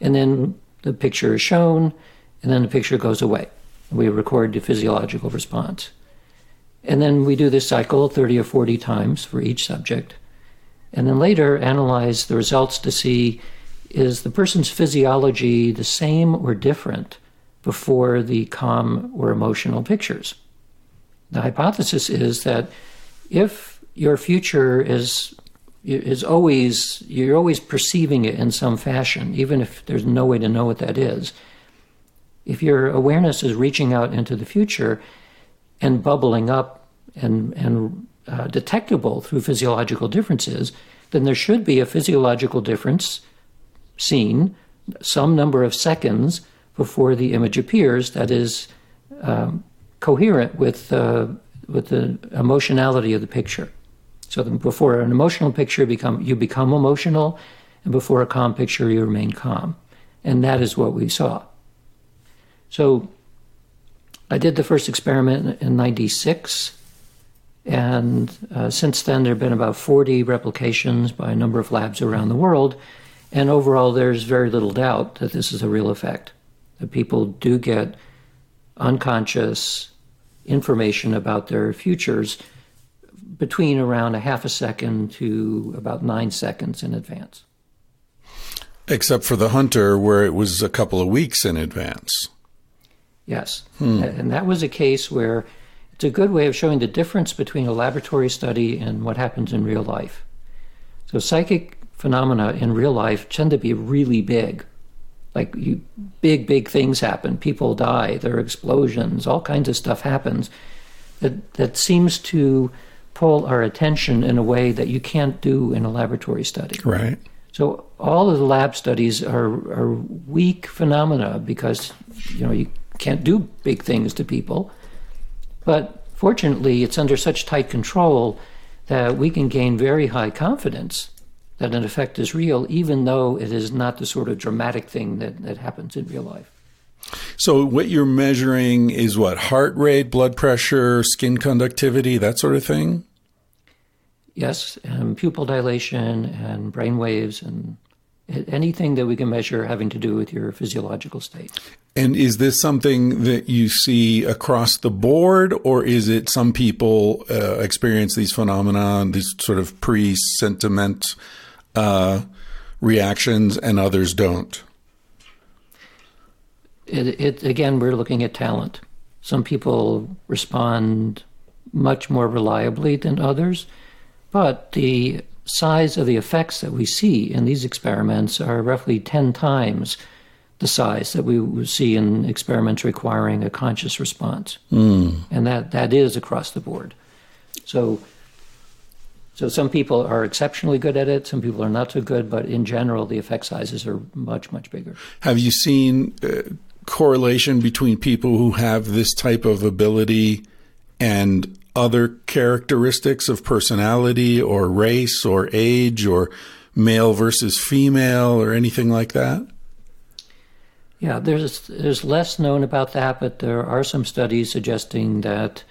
And then the picture is shown, and then the picture goes away. We record the physiological response. And then we do this cycle 30 or 40 times for each subject. And then later analyze the results to see is the person's physiology the same or different before the calm or emotional pictures. The hypothesis is that if your future is is always you're always perceiving it in some fashion, even if there's no way to know what that is, if your awareness is reaching out into the future and bubbling up and, and uh, detectable through physiological differences, then there should be a physiological difference seen some number of seconds before the image appears that is um, coherent with, uh, with the emotionality of the picture. So before an emotional picture become you become emotional, and before a calm picture you remain calm, and that is what we saw. So I did the first experiment in 96. And uh, since then, there have been about 40 replications by a number of labs around the world. And overall, there's very little doubt that this is a real effect. That people do get unconscious information about their futures between around a half a second to about nine seconds in advance. Except for the hunter, where it was a couple of weeks in advance. Yes. Hmm. And that was a case where it's a good way of showing the difference between a laboratory study and what happens in real life. So, psychic phenomena in real life tend to be really big. Like, you, big, big things happen. People die, there are explosions, all kinds of stuff happens that, that seems to pull our attention in a way that you can't do in a laboratory study. Right. So all of the lab studies are, are weak phenomena because you know you can't do big things to people. But fortunately, it's under such tight control that we can gain very high confidence that an effect is real, even though it is not the sort of dramatic thing that, that happens in real life. So, what you're measuring is what? Heart rate, blood pressure, skin conductivity, that sort of thing? Yes, and pupil dilation and brain waves and anything that we can measure having to do with your physiological state. And is this something that you see across the board, or is it some people uh, experience these phenomena, these sort of pre-sentiment uh, reactions, and others don't? It, it, again, we're looking at talent. Some people respond much more reliably than others, but the size of the effects that we see in these experiments are roughly 10 times the size that we see in experiments requiring a conscious response. Mm. And that, that is across the board. So, so some people are exceptionally good at it, some people are not so good, but in general, the effect sizes are much, much bigger. Have you seen uh, correlation between people who have this type of ability and other characteristics of personality or race or age or male versus female or anything like that? Yeah, there's there's less known about that, but there are some studies suggesting that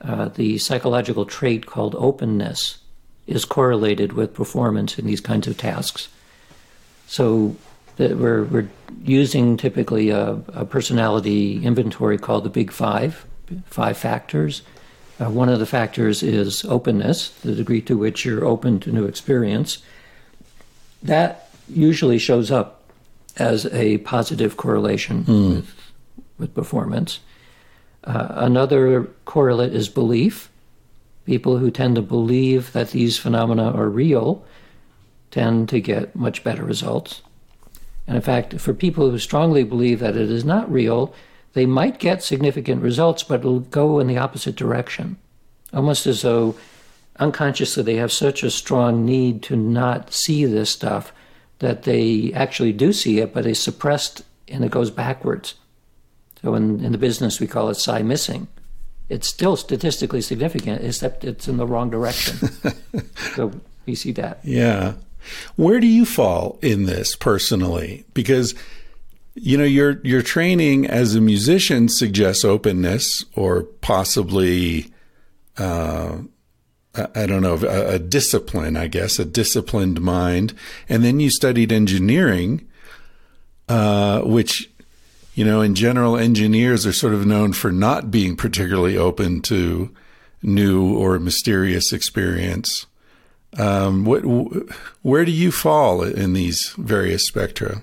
uh, the psychological trait called openness is correlated with performance in these kinds of tasks. So that we're we're using typically a, a personality inventory called the Big Five, five factors, uh, one of the factors is openness, the degree to which you're open to new experience. That usually shows up as a positive correlation mm. with, with performance. Uh, another correlate is belief. People who tend to believe that these phenomena are real tend to get much better results. And in fact, for people who strongly believe that it is not real, they might get significant results, but it'll go in the opposite direction. Almost as though unconsciously they have such a strong need to not see this stuff that they actually do see it, but they suppressed and it goes backwards. So in, in the business, we call it psi missing. It's still statistically significant, except it's in the wrong direction. so we see that. Yeah. Where do you fall in this personally? Because you know your your training as a musician suggests openness or possibly uh, I don't know a, a, discipline I guess a disciplined mind. And then you studied engineering uh, which you know in general engineers are sort of known for not being particularly open to new or mysterious experience. Um, what where do you fall in these various spectra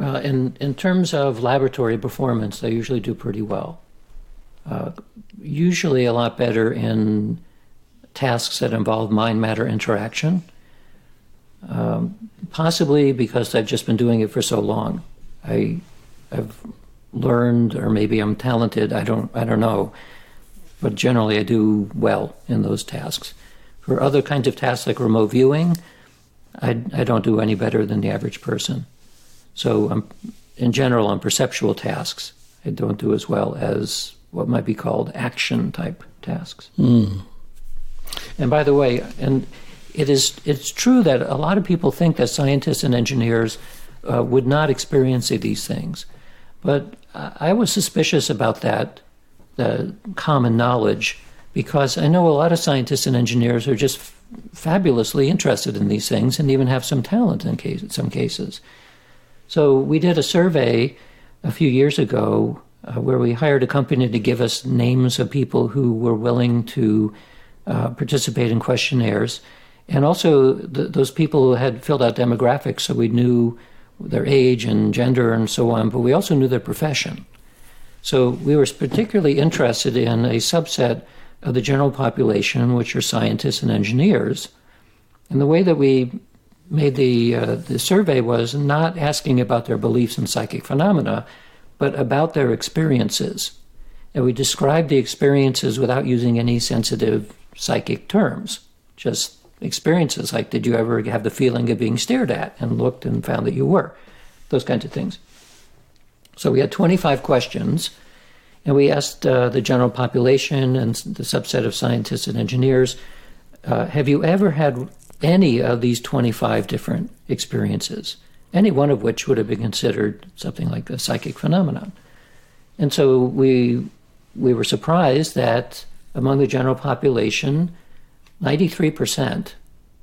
well, in, in terms of laboratory performance, they usually do pretty well. Uh, usually a lot better in tasks that involve mind matter interaction. Um, possibly because I've just been doing it for so long. I, I've learned, or maybe I'm talented. I don't. I don't know. But generally, I do well in those tasks. For other kinds of tasks like remote viewing, I, I don't do any better than the average person. So, um, in general, on perceptual tasks, I don't do as well as what might be called action type tasks. Mm. And by the way, and it is it's true that a lot of people think that scientists and engineers uh, would not experience these things, but I was suspicious about that, the common knowledge, because I know a lot of scientists and engineers are just f- fabulously interested in these things and even have some talent in case, some cases. So we did a survey a few years ago uh, where we hired a company to give us names of people who were willing to uh, participate in questionnaires. And also, th- those people had filled out demographics, so we knew their age and gender and so on, but we also knew their profession. So we were particularly interested in a subset of the general population, which are scientists and engineers. And the way that we made the uh, the survey was not asking about their beliefs in psychic phenomena, but about their experiences. And we described the experiences without using any sensitive psychic terms, just experiences like did you ever have the feeling of being stared at and looked and found that you were, those kinds of things. So we had 25 questions, and we asked uh, the general population and the subset of scientists and engineers, uh, have you ever had any of these 25 different experiences, any one of which would have been considered something like a psychic phenomenon. And so we, we were surprised that among the general population, 93%,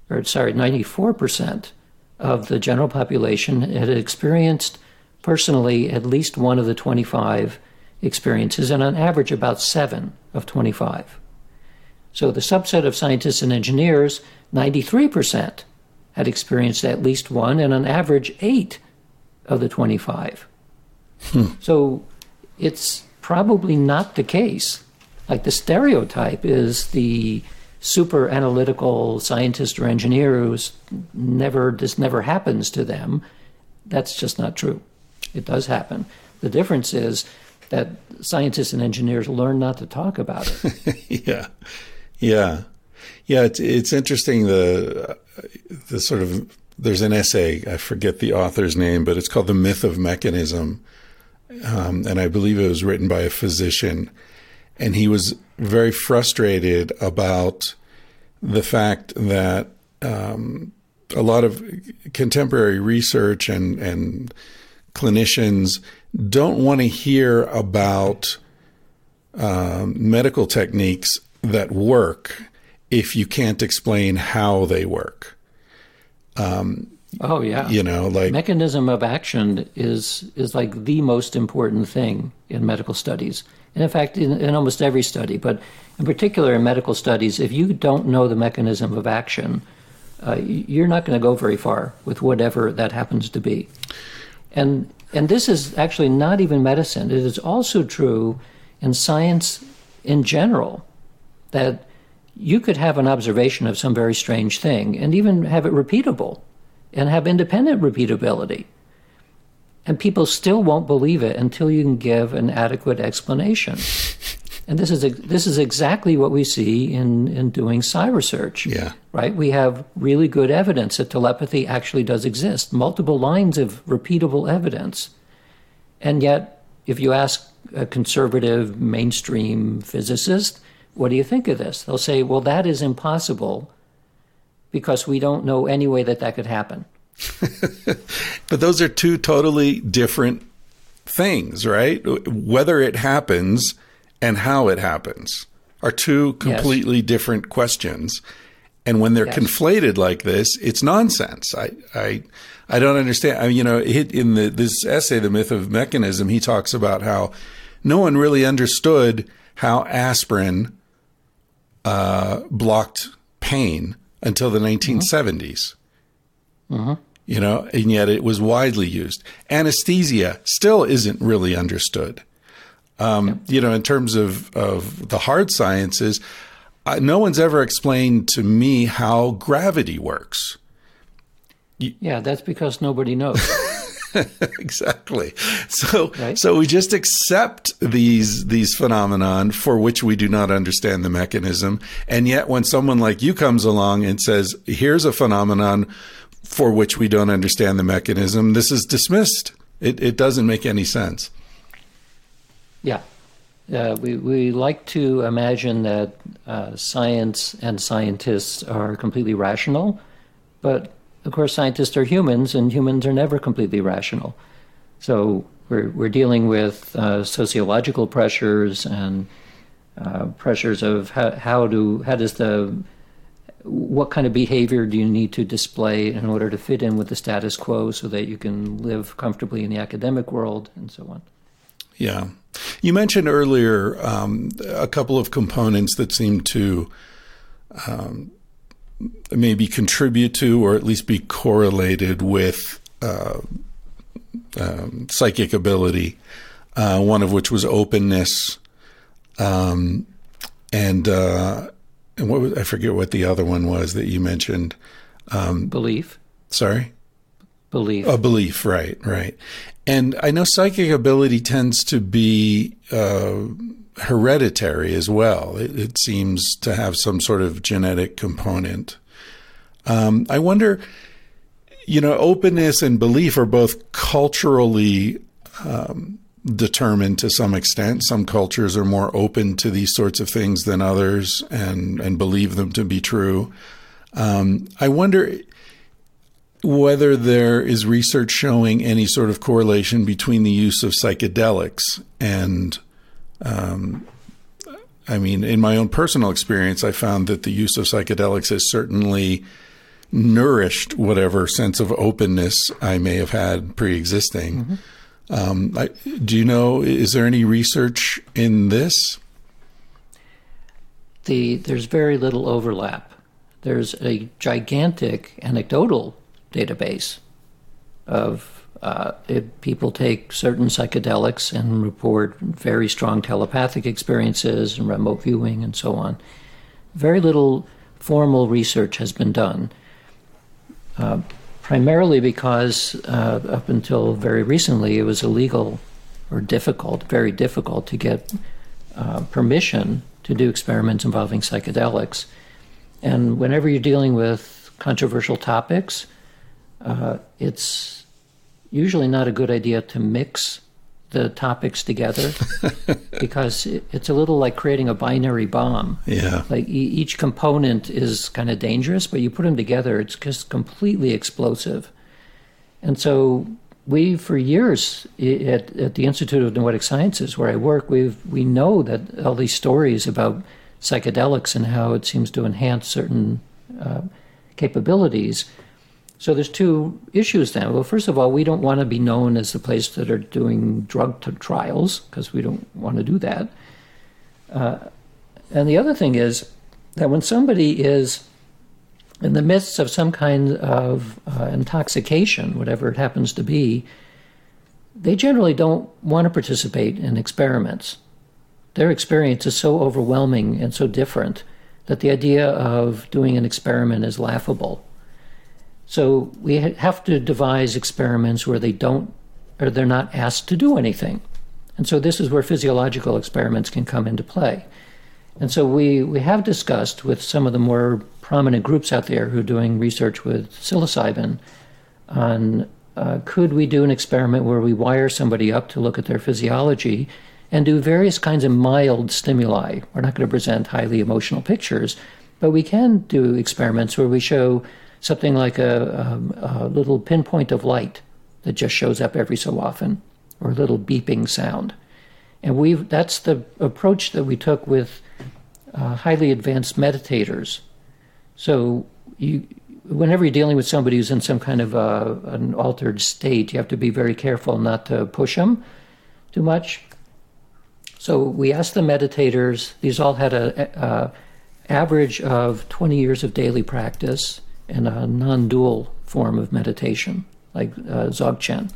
or sorry, 94% of the general population had experienced personally at least one of the 25 experiences, and on average, about seven of 25. So the subset of scientists and engineers, 93% had experienced at least one, and on average, eight of the 25. Hmm. So it's probably not the case. Like the stereotype is the super analytical scientist or engineer who's never, this never happens to them. That's just not true. It does happen. The difference is that scientists and engineers learn not to talk about it. yeah. Yeah. Yeah, it's it's interesting the the sort of there's an essay I forget the author's name, but it's called "The Myth of Mechanism," um, and I believe it was written by a physician, and he was very frustrated about the fact that um, a lot of contemporary research and and clinicians don't want to hear about um, medical techniques that work if you can't explain how they work. Um, oh yeah, you know, like mechanism of action is is like the most important thing in medical studies, and in fact, in, in almost every study, but in particular in medical studies, if you don't know the mechanism of action, uh, you're not going to go very far with whatever that happens to be. And and this is actually not even medicine. It is also true in science in general that you could have an observation of some very strange thing and even have it repeatable and have independent repeatability. And people still won't believe it until you can give an adequate explanation. And this is this is exactly what we see in, in doing psi research. Yeah. Right? We have really good evidence that telepathy actually does exist, multiple lines of repeatable evidence. And yet, if you ask a conservative mainstream physicist, what do you think of this? They'll say, well, that is impossible because we don't know any way that that could happen. but those are two totally different things, right? Whether it happens and how it happens are two completely yes. different questions. And when they're yes. conflated like this, it's nonsense. I, I, I don't understand. I you know, in the, this essay, The Myth of Mechanism, he talks about how no one really understood how aspirin uh, blocked pain until the 1970s. Mm-hmm. You know, and yet it was widely used. Anesthesia still isn't really understood. Um, yep. You know, in terms of, of the hard sciences, uh, no one's ever explained to me how gravity works. You, yeah, that's because nobody knows. exactly. So right? so we just accept these these phenomenon for which we do not understand the mechanism, and yet when someone like you comes along and says, "Here's a phenomenon for which we don't understand the mechanism," this is dismissed. It it doesn't make any sense. Yeah. Uh, we, we like to imagine that uh, science and scientists are completely rational, but of course, scientists are humans, and humans are never completely rational. So we're, we're dealing with uh, sociological pressures and uh, pressures of how, how do how does the what kind of behavior do you need to display in order to fit in with the status quo so that you can live comfortably in the academic world and so on. Yeah. You mentioned earlier um, a couple of components that seem to um, maybe contribute to or at least be correlated with uh, um, psychic ability, uh, one of which was openness. Um, and uh, and what was, I forget what the other one was that you mentioned. Um, belief. Sorry. Belief. A belief, right, right. And I know psychic ability tends to be uh, hereditary as well. It, it, seems to have some sort of genetic component. Um, I wonder, you know, openness and belief are both culturally um, determined to some extent. Some cultures are more open to these sorts of things than others and, and believe them to be true. Um, I wonder whether there is research showing any sort of correlation between the use of psychedelics and um, I mean, in my own personal experience, I found that the use of psychedelics has certainly nourished whatever sense of openness I may have had pre-existing. Mm-hmm. Um, I, do you know? Is there any research in this? The there's very little overlap. There's a gigantic anecdotal database of uh, people take certain psychedelics and report very strong telepathic experiences and remote viewing and so on. Very little formal research has been done, uh, primarily because uh, up until very recently it was illegal or difficult, very difficult to get uh, permission to do experiments involving psychedelics. And whenever you're dealing with controversial topics, uh, it's usually not a good idea to mix the topics together because it's a little like creating a binary bomb. Yeah. Like each component is kind of dangerous, but you put them together, it's just completely explosive. And so we, for years at, at the Institute of Noetic Sciences, where I work, we we know that all these stories about psychedelics and how it seems to enhance certain uh, capabilities so there's two issues then. Well, first of all, we don't want to be known as the place that are doing drug trials because we don't want to do that. Uh, and the other thing is that when somebody is in the midst of some kind of uh, intoxication, whatever it happens to be, they generally don't want to participate in experiments. Their experience is so overwhelming and so different that the idea of doing an experiment is laughable. So we have to devise experiments where they don't or they're not asked to do anything. And so this is where physiological experiments can come into play. And so we, we have discussed with some of the more prominent groups out there who are doing research with psilocybin on uh, could we do an experiment where we wire somebody up to look at their physiology and do various kinds of mild stimuli? We're not going to present highly emotional pictures, but we can do experiments where we show something like a, a, a little pinpoint of light that just shows up every so often, or a little beeping sound. And we that's the approach that we took with uh, highly advanced meditators. So you, whenever you're dealing with somebody who's in some kind of uh, an altered state, you have to be very careful not to push them too much. So we asked the meditators; these all had a, a average of 20 years of daily practice in a non-dual form of meditation, like uh, Dzogchen.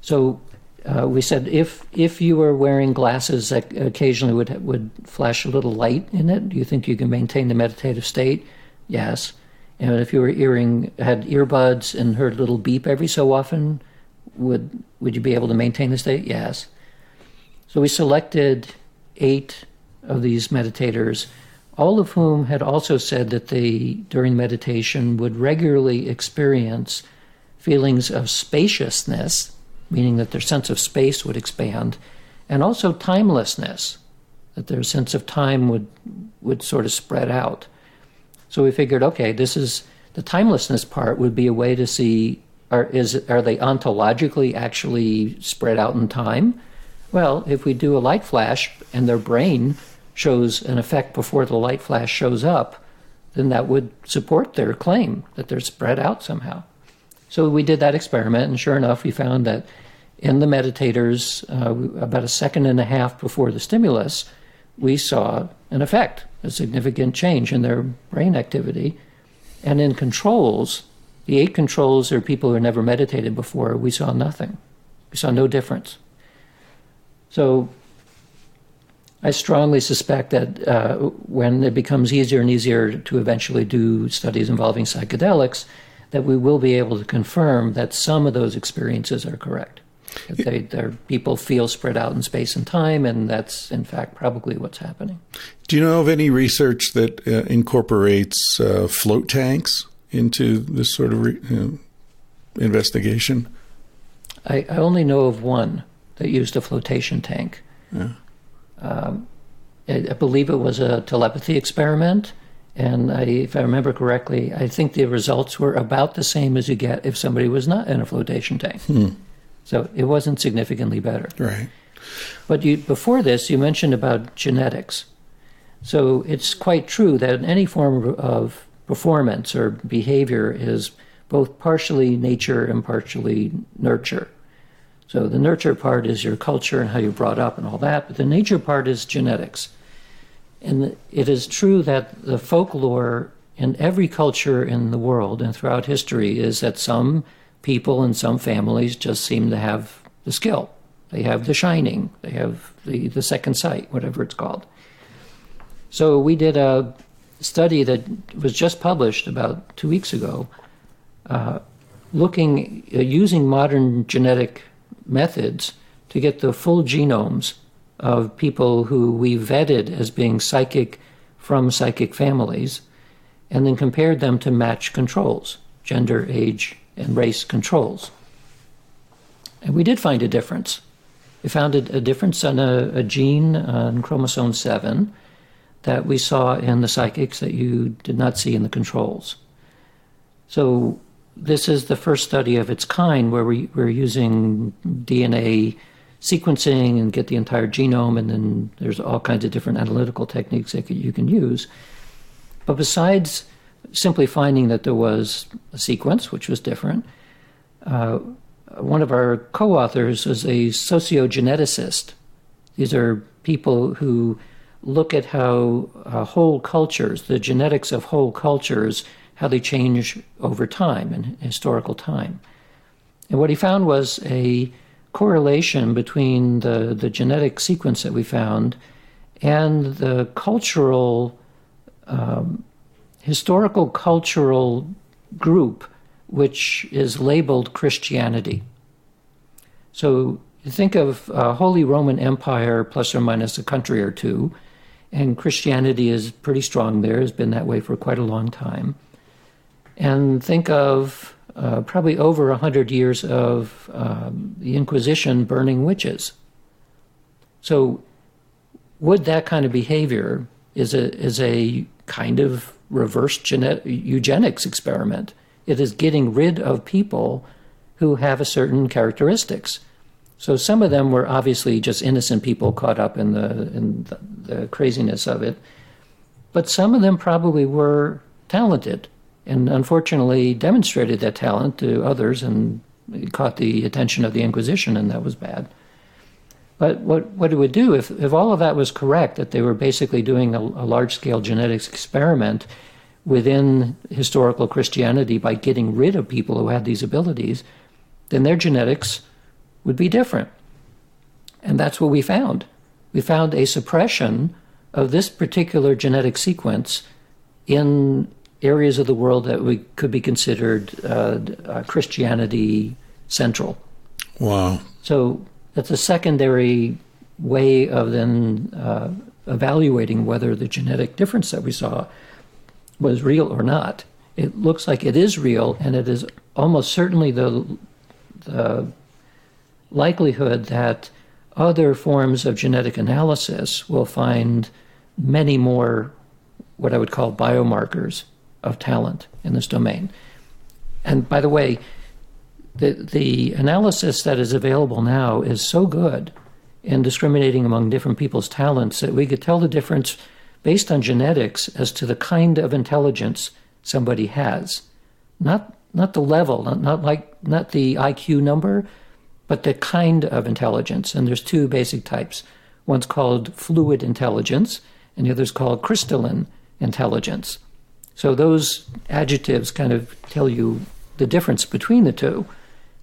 So uh, we said if if you were wearing glasses that occasionally would would flash a little light in it, do you think you can maintain the meditative state? Yes. And if you were earring had earbuds and heard a little beep every so often, would would you be able to maintain the state? Yes. So we selected eight of these meditators all of whom had also said that they, during meditation, would regularly experience feelings of spaciousness, meaning that their sense of space would expand, and also timelessness, that their sense of time would, would sort of spread out. So we figured, okay, this is the timelessness part would be a way to see are, is, are they ontologically actually spread out in time? Well, if we do a light flash and their brain shows an effect before the light flash shows up, then that would support their claim that they're spread out somehow. So we did that experiment, and sure enough, we found that in the meditators, uh, about a second and a half before the stimulus, we saw an effect, a significant change in their brain activity. And in controls, the eight controls are people who never meditated before, we saw nothing. We saw no difference. So I strongly suspect that uh, when it becomes easier and easier to eventually do studies involving psychedelics, that we will be able to confirm that some of those experiences are correct. That they, people feel spread out in space and time, and that's in fact probably what's happening. Do you know of any research that uh, incorporates uh, float tanks into this sort of re- investigation? I, I, only know of one that used a flotation tank. Yeah. Um, I, I believe it was a telepathy experiment. And I, if I remember correctly, I think the results were about the same as you get if somebody was not in a flotation tank. Hmm. So it wasn't significantly better. Right. But you, before this, you mentioned about genetics. So it's quite true that any form of performance or behavior is both partially nature and partially nurture. So the nurture part is your culture and how you're brought up and all that, but the nature part is genetics. And it is true that the folklore in every culture in the world and throughout history is that some people and some families just seem to have the skill. They have the shining, they have the, the second sight, whatever it's called. So we did a study that was just published about two weeks ago, uh, looking uh, using modern genetic methods to get the full genomes of people who we vetted as being psychic from psychic families, and then compared them to match controls, gender, age, and race controls. And we did find a difference. We found a, difference on a, a gene uh, on chromosome 7 that we saw in the psychics that you did not see in the controls. So, this is the first study of its kind where we, we're using DNA sequencing and get the entire genome, and then there's all kinds of different analytical techniques that you can use. But besides simply finding that there was a sequence, which was different, uh, one of our co authors was a sociogeneticist. These are people who look at how uh, whole cultures, the genetics of whole cultures, how they change over time and historical time. And what he found was a correlation between the, the genetic sequence that we found and the cultural, um, historical cultural group which is labeled Christianity. So you think of uh, Holy Roman Empire plus or minus a country or two, and Christianity is pretty strong there, has been that way for quite a long time. And think of uh, probably over a hundred years of um, the Inquisition burning witches. So, would that kind of behavior is a is a kind of reverse genet- eugenics experiment? It is getting rid of people who have a certain characteristics. So some of them were obviously just innocent people caught up in the in the, the craziness of it, but some of them probably were talented and unfortunately demonstrated that talent to others and caught the attention of the Inquisition, and that was bad. But what, what it would do, if, if all of that was correct, that they were basically doing a, a large scale genetics experiment within historical Christianity by getting rid of people who had these abilities, then their genetics would be different. And that's what we found. We found a suppression of this particular genetic sequence in areas of the world that we could be considered uh, uh, Christianity central. Wow. So that's a secondary way of then uh, evaluating whether the genetic difference that we saw was real or not. It looks like it is real, and it is almost certainly the, the likelihood that other forms of genetic analysis will find many more what I would call biomarkers of talent in this domain. And by the way, the, the analysis that is available now is so good in discriminating among different people's talents that we could tell the difference based on genetics as to the kind of intelligence somebody has. Not, not the level, not, not like not the IQ number, but the kind of intelligence. And there's two basic types. One's called fluid intelligence, and the other's called crystalline intelligence. So those adjectives kind of tell you the difference between the two.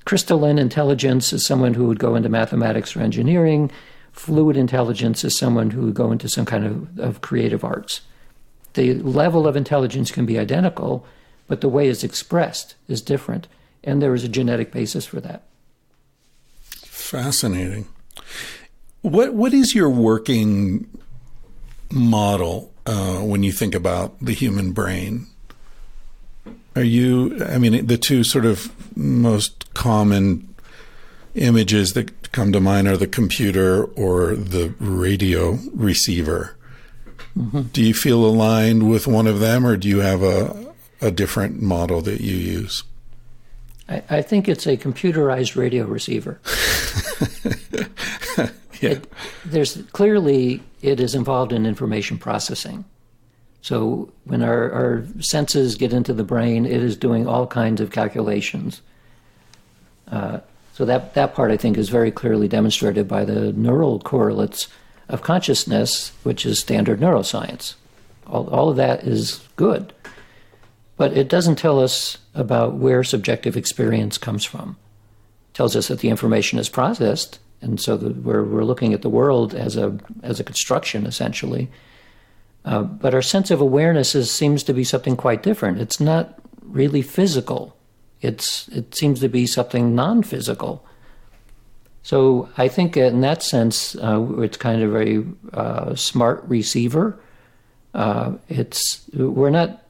Crystalline intelligence is someone who would go into mathematics or engineering. Fluid intelligence is someone who would go into some kind of, of creative arts. The level of intelligence can be identical, but the way it's expressed is different. And there is a genetic basis for that. Fascinating. What what is your working model uh, when you think about the human brain? Are you? I mean, the two sort of most common images that come to mind are the computer or the radio receiver. Mm-hmm. Do you feel aligned with one of them, or do you have a a different model that you use? I, I think it's a computerized radio receiver. yeah. It, there's clearly it is involved in information processing. So when our, our senses get into the brain, it is doing all kinds of calculations. Uh, so that, that part, I think, is very clearly demonstrated by the neural correlates of consciousness, which is standard neuroscience. All, all of that is good. But it doesn't tell us about where subjective experience comes from. It tells us that the information is processed, and so the, we're, we're looking at the world as a, as a construction, essentially. Uh, but our sense of awareness is, seems to be something quite different. It's not really physical. It's it seems to be something non-physical. So I think in that sense, uh, it's kind of a uh, smart receiver. Uh, it's we're not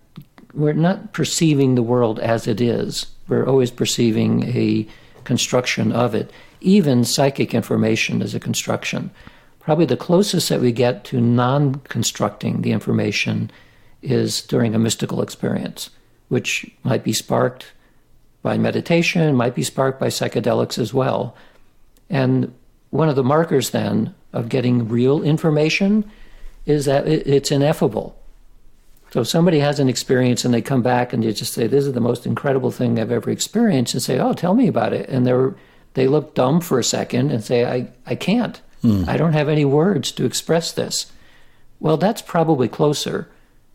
we're not perceiving the world as it is. We're always perceiving a construction of it. Even psychic information is a construction. Probably the closest that we get to non-constructing the information is during a mystical experience, which might be sparked by meditation, might be sparked by psychedelics as well. And one of the markers then of getting real information is that it's ineffable. So if somebody has an experience and they come back and they just say, "This is the most incredible thing I've ever experienced," and say, "Oh, tell me about it," and they're they look dumb for a second and say, "I I can't. Hmm. I don't have any words to express this." Well, that's probably closer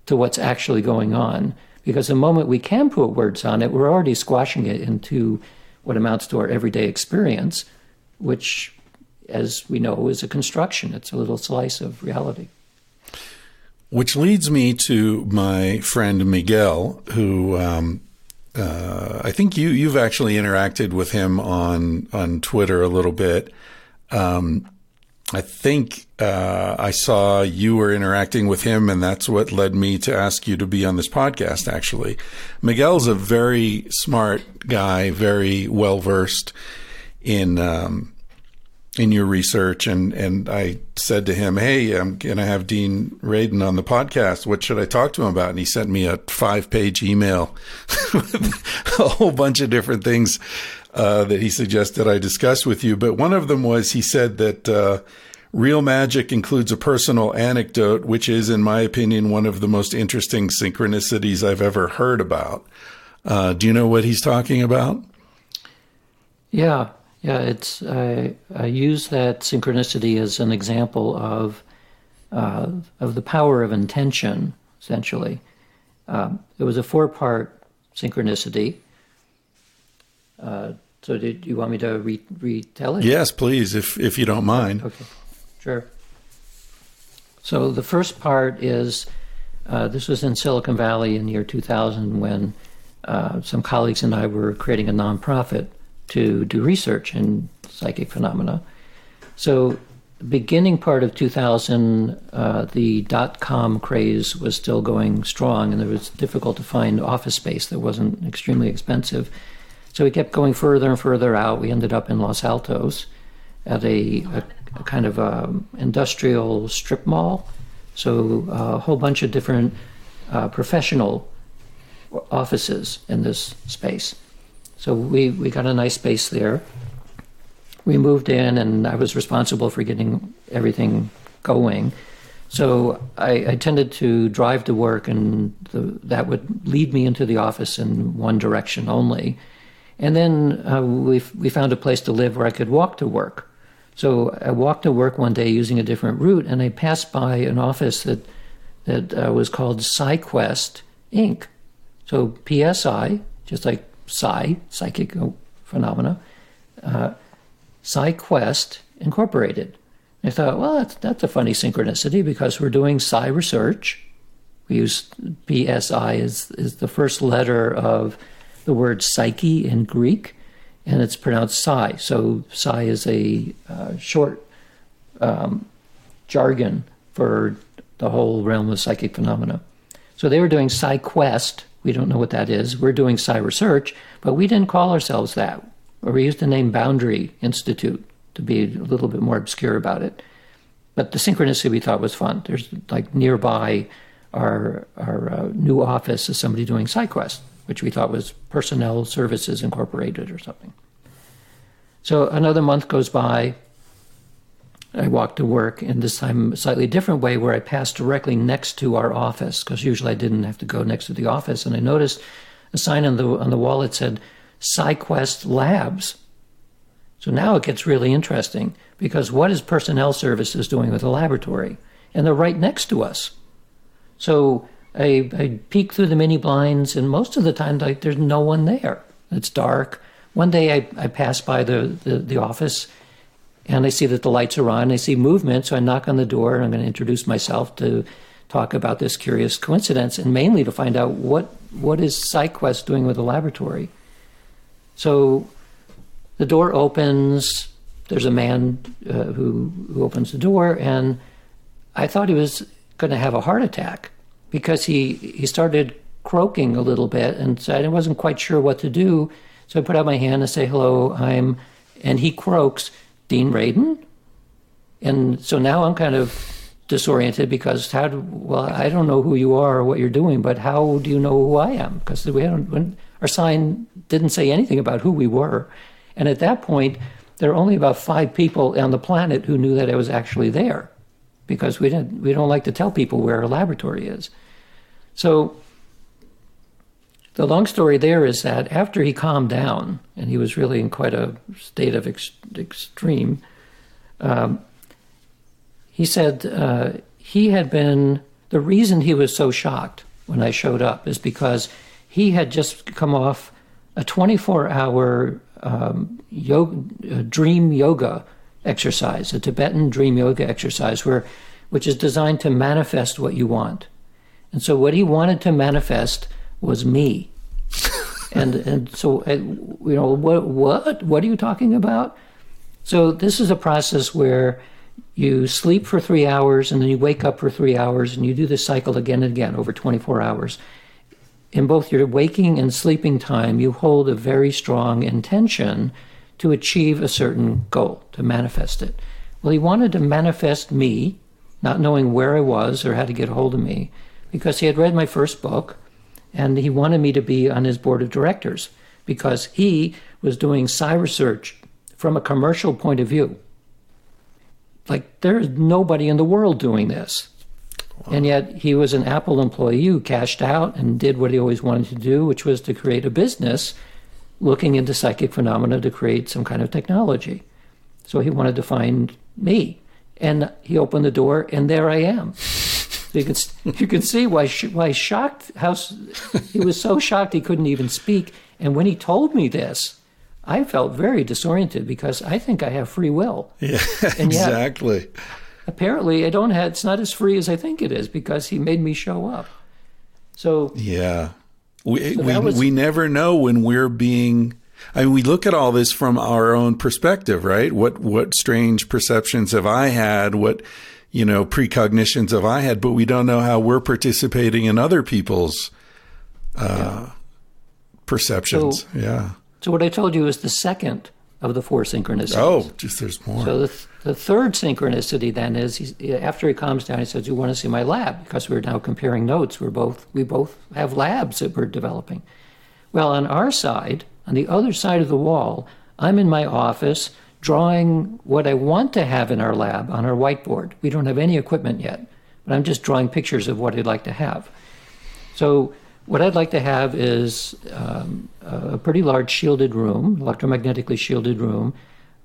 to what's actually going on because the moment we can put words on it, we're already squashing it into what amounts to our everyday experience, which, as we know, is a construction. It's a little slice of reality. Which leads me to my friend Miguel, who um, uh, I think you you've actually interacted with him on on Twitter a little bit. Um, I think uh, I saw you were interacting with him, and that's what led me to ask you to be on this podcast. Actually, Miguel's a very smart guy, very well versed in um, in your research, and and I said to him, "Hey, I'm going to have Dean Radin on the podcast. What should I talk to him about?" And he sent me a five page email with a whole bunch of different things uh, that he suggested I discuss with you. But one of them was he said that uh, real magic includes a personal anecdote, which is, in my opinion, one of the most interesting synchronicities I've ever heard about. Uh, do you know what he's talking about? Yeah, yeah. It's I, I use that synchronicity as an example of uh, of the power of intention. Essentially, um, it was a four part synchronicity. Uh, so, did you want me to re- retell it? Yes, please, if if you don't mind. Okay, sure. So the first part is uh, this was in Silicon Valley in the year 2000 when uh, some colleagues and I were creating a nonprofit to do research in psychic phenomena. So, beginning part of 2000, uh, the dot com craze was still going strong, and it was difficult to find office space that wasn't extremely expensive. So we kept going further and further out. We ended up in Los Altos at a, a, a kind of a um, industrial strip mall. So a whole bunch of different uh, professional offices in this space. So we, we got a nice space there. We moved in, and I was responsible for getting everything going. So I, I tended to drive to work, and the, that would lead me into the office in one direction only. And then uh, we we found a place to live where I could walk to work. So I walked to work one day using a different route, and I passed by an office that that uh, was called PsiQuest Inc. So PSI, just like Psi, psychic phenomena, uh, PsiQuest Incorporated. I thought, well, that's, that's a funny synchronicity because we're doing psi research. We use PSI as is the first letter of the word psyche in Greek, and it's pronounced psi. So psi is a uh, short um, jargon for the whole realm of psychic phenomena. So they were doing PsiQuest. We don't know what that is. We're doing Psi Research, but we didn't call ourselves that. Or we used the name Boundary Institute to be a little bit more obscure about it. But the synchronicity we thought was fun. There's like nearby our our uh, new office is somebody doing PsiQuest which we thought was Personnel Services Incorporated or something. So another month goes by. I walked to work, and this time a slightly different way where I passed directly next to our office because usually I didn't have to go next to the office. And I noticed a sign on the on the wall that said PsiQuest Labs. So now it gets really interesting because what is personnel services doing with the laboratory? And they're right next to us. So I, I peek through the mini blinds, and most of the time, like there's no one there. It's dark. One day I, I pass by the, the, the office and I see that the lights are on. I see movement, so I knock on the door and I'm going to introduce myself to talk about this curious coincidence and mainly to find out what, what is PsiQuest doing with the laboratory. So the door opens. There's a man uh, who, who opens the door, and I thought he was going to have a heart attack because he, he started croaking a little bit, and so I wasn't quite sure what to do. So I put out my hand and say, "Hello, I'm," and he croaks, "Dean Radin," and so now I'm kind of disoriented because how do well I don't know who you are or what you're doing, but how do you know who I am? Because we haven't our sign didn't say anything about who we were, and at that point there are only about five people on the planet who knew that I was actually there, because we didn't we don't like to tell people where our laboratory is. So the long story there is that after he calmed down and he was really in quite a state of ex- extreme, um, he said uh, he had been the reason he was so shocked when I showed up is because he had just come off a 24 hour um, yoga, uh, dream yoga exercise, a Tibetan dream yoga exercise, where, which is designed to manifest what you want. And so, what he wanted to manifest was me. and and so you know what what what are you talking about? So this is a process where you sleep for three hours and then you wake up for three hours and you do this cycle again and again over 24 hours. In both your waking and sleeping time, you hold a very strong intention to achieve a certain goal, to manifest it. Well, he wanted to manifest me, not knowing where I was or how to get a hold of me, because he had read my first book and he wanted me to be on his board of directors because he was doing psi research from a commercial point of view. Like there's nobody in the world doing this. Wow. And yet he was an Apple employee who cashed out and did what he always wanted to do, which was to create a business looking into psychic phenomena to create some kind of technology. So he wanted to find me. And he opened the door, and there I am. You can you can see why why shocked how he was so shocked he couldn't even speak. And when he told me this, I felt very disoriented because I think I have free will. Yeah, and yet, exactly. Apparently, I don't have. It's not as free as I think it is because he made me show up. So yeah, we so we, was, we never know when we're being. I mean, we look at all this from our own perspective, right? What what strange perceptions have I had? What you know, precognitions of I had, but we don't know how we're participating in other people's uh, yeah. perceptions. So, yeah. So what I told you is the second of the four synchronicities. Oh, just there's more. So the, the third synchronicity then is after he calms down, he says, "You want to see my lab?" Because we're now comparing notes. We're both we both have labs that we're developing. Well, on our side, on the other side of the wall, I'm in my office drawing what I want to have in our lab on our whiteboard. We don't have any equipment yet, but I'm just drawing pictures of what I'd like to have. So, what I'd like to have is um, a pretty large shielded room, electromagnetically shielded room.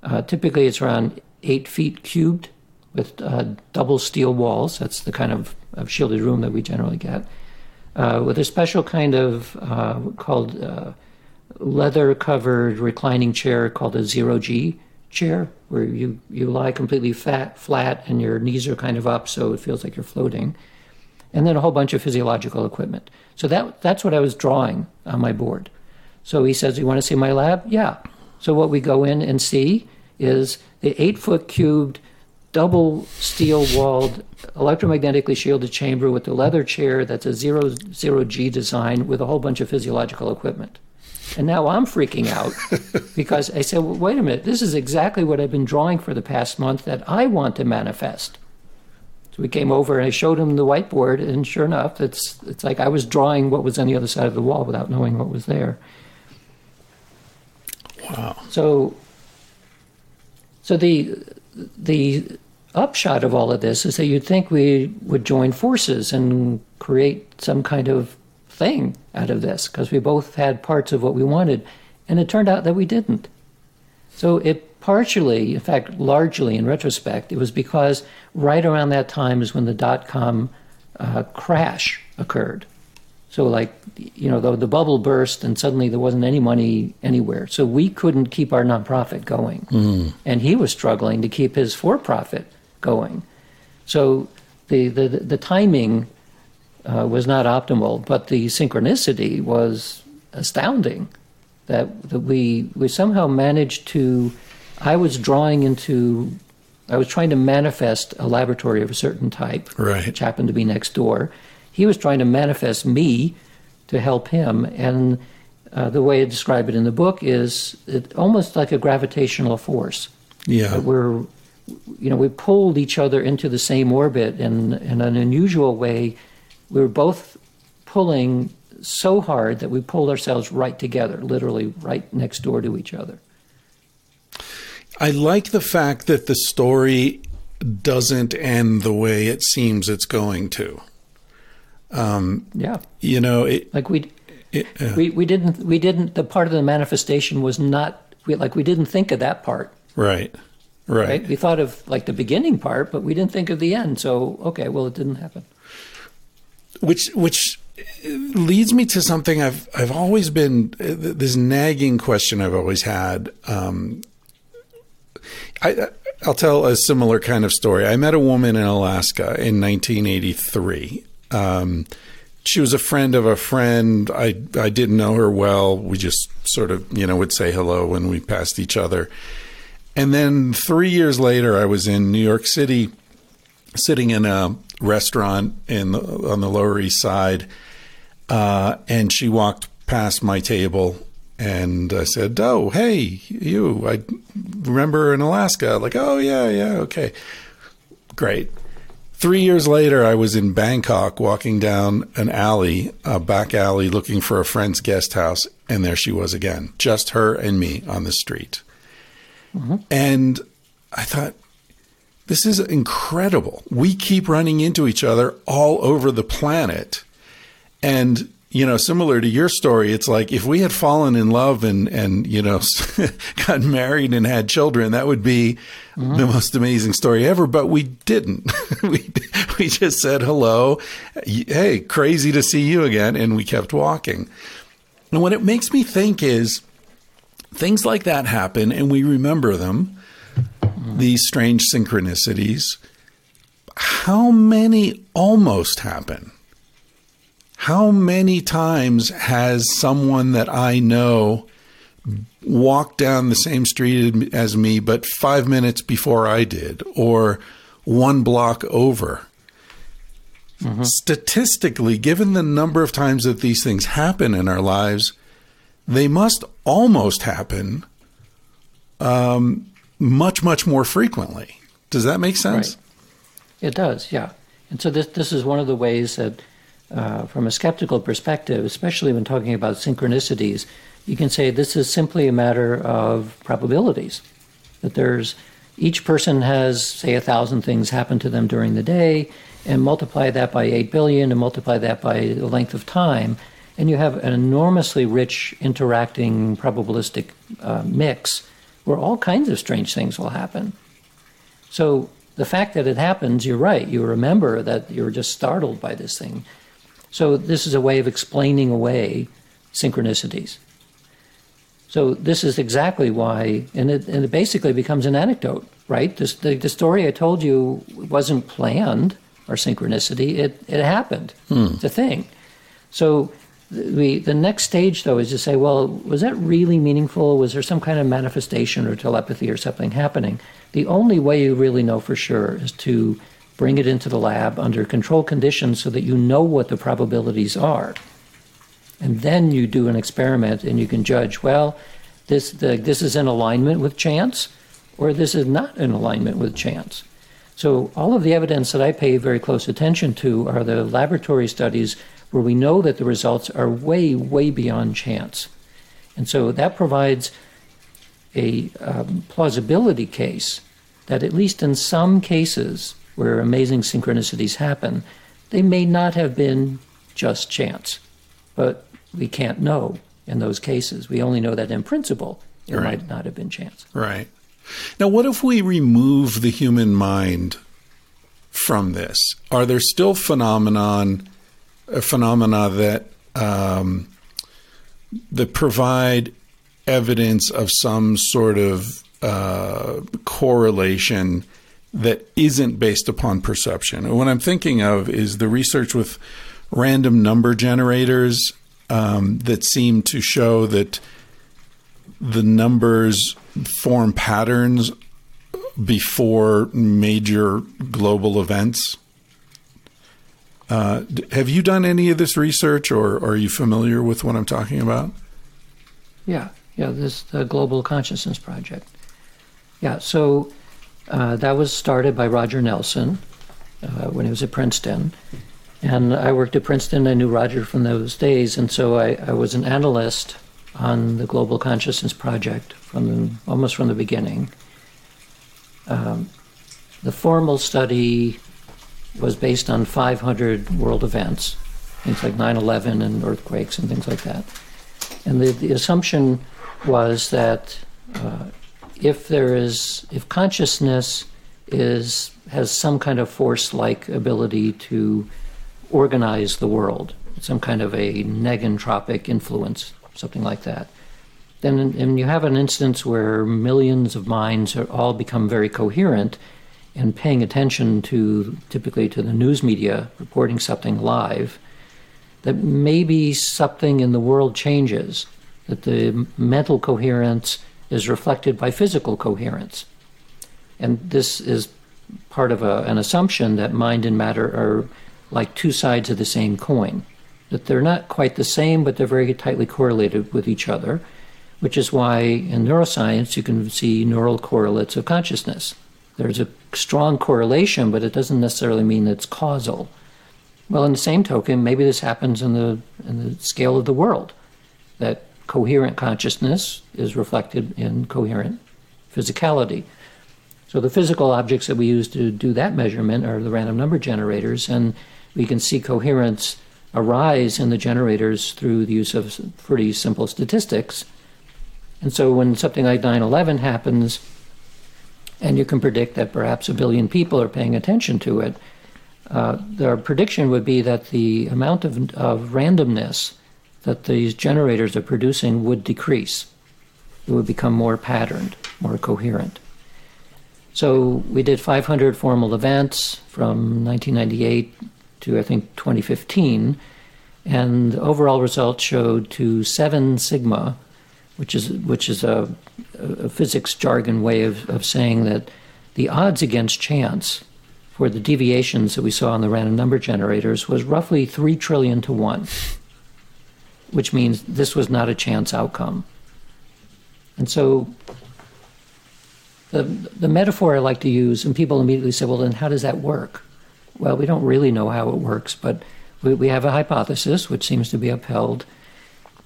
Uh, typically, it's around eight feet cubed with uh, double steel walls. That's the kind of, of, shielded room that we generally get. Uh, with a special kind of uh, called uh, leather covered reclining chair called a zero G chair where you, you lie completely fat, flat and your knees are kind of up so it feels like you're floating. And then a whole bunch of physiological equipment. So that, that's what I was drawing on my board. So he says, You want to see my lab? Yeah. So what we go in and see is the eight foot cubed, double steel walled, electromagnetically shielded chamber with the leather chair that's a zero, zero G design with a whole bunch of physiological equipment. And now I'm freaking out because I said, well, wait a minute, this is exactly what I've been drawing for the past month that I want to manifest. So we came over and I showed him the whiteboard, and sure enough, it's, it's like I was drawing what was on the other side of the wall without knowing what was there. Wow. So, so the, the upshot of all of this is that you'd think we would join forces and create some kind of thing out of this because we both had parts of what we wanted. And it turned out that we didn't. So it partially, in fact, largely in retrospect, it was because right around that time is when the dot com uh, crash occurred. So, like, you know, the, the bubble burst and suddenly there wasn't any money anywhere. So we couldn't keep our nonprofit going. Mm. And he was struggling to keep his for profit going. So the, the, the timing uh, was not optimal, but the synchronicity was astounding that, that we, we somehow managed to. I was drawing into, I was trying to manifest a laboratory of a certain type, right. which happened to be next door. He was trying to manifest me to help him. And uh, the way I describe it in the book is it, almost like a gravitational force. Yeah. We're you know, we pulled each other into the same orbit in, in an unusual way. We were both pulling so hard that we pulled ourselves right together, literally right next door to each other. I like the fact that the story doesn't end the way it seems it's going to. Um, yeah, you know, it, like we, it, uh, we we didn't we didn't the part of the manifestation was not we, like we didn't think of that part. Right. Right. right. We thought of like the beginning part, but we didn't think of the end. So okay, well, it didn't happen. Which which leads me to something I've I've always been this nagging question I've always had. Um, I I'll tell a similar kind of story. I met a woman in Alaska in 1983. Um, she was a friend of a friend. I I didn't know her well. We just sort of you know would say hello when we passed each other. And then three years later, I was in New York City, sitting in a restaurant in the, on the Lower East Side, uh, and she walked past my table, and I said, "Oh, hey, you! I remember in Alaska." Like, "Oh yeah, yeah, okay, great." Three years later, I was in Bangkok walking down an alley, a back alley, looking for a friend's guest house, and there she was again, just her and me on the street. Mm-hmm. And I thought, this is incredible. We keep running into each other all over the planet. And, you know, similar to your story, it's like if we had fallen in love and, and you know, got married and had children, that would be mm-hmm. the most amazing story ever. But we didn't. we, we just said hello. Hey, crazy to see you again. And we kept walking. And what it makes me think is, things like that happen and we remember them, these strange synchronicities. How many almost happen? How many times has someone that I know walked down the same street as me, but five minutes before I did, or one block over? Mm-hmm. Statistically, given the number of times that these things happen in our lives, they must almost happen um, much, much more frequently. Does that make sense? Right. It does, yeah. And so this this is one of the ways that, uh, from a skeptical perspective, especially when talking about synchronicities, you can say this is simply a matter of probabilities. That there's each person has, say, a thousand things happen to them during the day, and multiply that by eight billion, and multiply that by the length of time, and you have an enormously rich interacting probabilistic uh, mix where all kinds of strange things will happen. So the fact that it happens, you're right. You remember that you're just startled by this thing. So this is a way of explaining away synchronicities. So this is exactly why, and it, and it basically becomes an anecdote, right? This, the, the story I told you wasn't planned or synchronicity. It, it happened. Hmm. It's a thing. So the, the next stage, though, is to say, well, was that really meaningful? Was there some kind of manifestation or telepathy or something happening? The only way you really know for sure is to bring it into the lab under controlled conditions so that you know what the probabilities are. And then you do an experiment and you can judge, well, this, the, this is in alignment with chance or this is not in alignment with chance. So, all of the evidence that I pay very close attention to are the laboratory studies where we know that the results are way, way beyond chance. And so that provides a um, plausibility case that at least in some cases where amazing synchronicities happen, they may not have been just chance. But we can't know in those cases. We only know that in principle it right. might not have been chance. Right. Now, what if we remove the human mind from this? Are there still phenomenon, phenomena that um, that provide evidence of some sort of uh, correlation that isn't based upon perception. What I'm thinking of is the research with random number generators um, that seem to show that the numbers form patterns before major global events. Uh, have you done any of this research, or, or, are you familiar with what I'm talking about? Yeah, yeah, this the Global Consciousness Project. Yeah, so uh, that was started by Roger Nelson uh, when he was at Princeton. And I worked at Princeton. I knew Roger from those days. And so I, I was an analyst on the Global Consciousness Project from almost from the beginning. Um, the formal study was based on 500 world events, things like 9 11 and earthquakes and things like that. And the, the assumption was that uh, if there is if consciousness is has some kind of force-like ability to organize the world, some kind of a negentropic influence, something like that. Then, and you have an instance where millions of minds are all become very coherent and paying attention to typically to the news media reporting something live, that maybe something in the world changes, that the mental coherence is reflected by physical coherence. And this is part of a, an assumption that mind and matter are like two sides of the same coin, that they're not quite the same, but they're very tightly correlated with each other, which is why in neuroscience you can see neural correlates of consciousness. There's a strong correlation, but it doesn't necessarily mean it's causal. Well, in the same token, maybe this happens in the, in the scale of the world, that coherent consciousness is reflected in coherent physicality. So the physical objects that we use to do that measurement are the random number generators, and we can see coherence arise in the generators through the use of pretty simple statistics. And so when something like 9 11 happens, and you can predict that perhaps a billion people are paying attention to it, uh, their prediction would be that the amount of, of randomness that these generators are producing would decrease. It would become more patterned, more coherent. So we did 500 formal events from 1998 to I think 2015, and overall results showed to seven sigma, which is which is a, a physics jargon way of, of saying that the odds against chance for the deviations that we saw in the random number generators was roughly three trillion to one which means this was not a chance outcome. And so the, the metaphor I like to use, and people immediately say, well, then how does that work? Well, we don't really know how it works, but we, we have a hypothesis which seems to be upheld.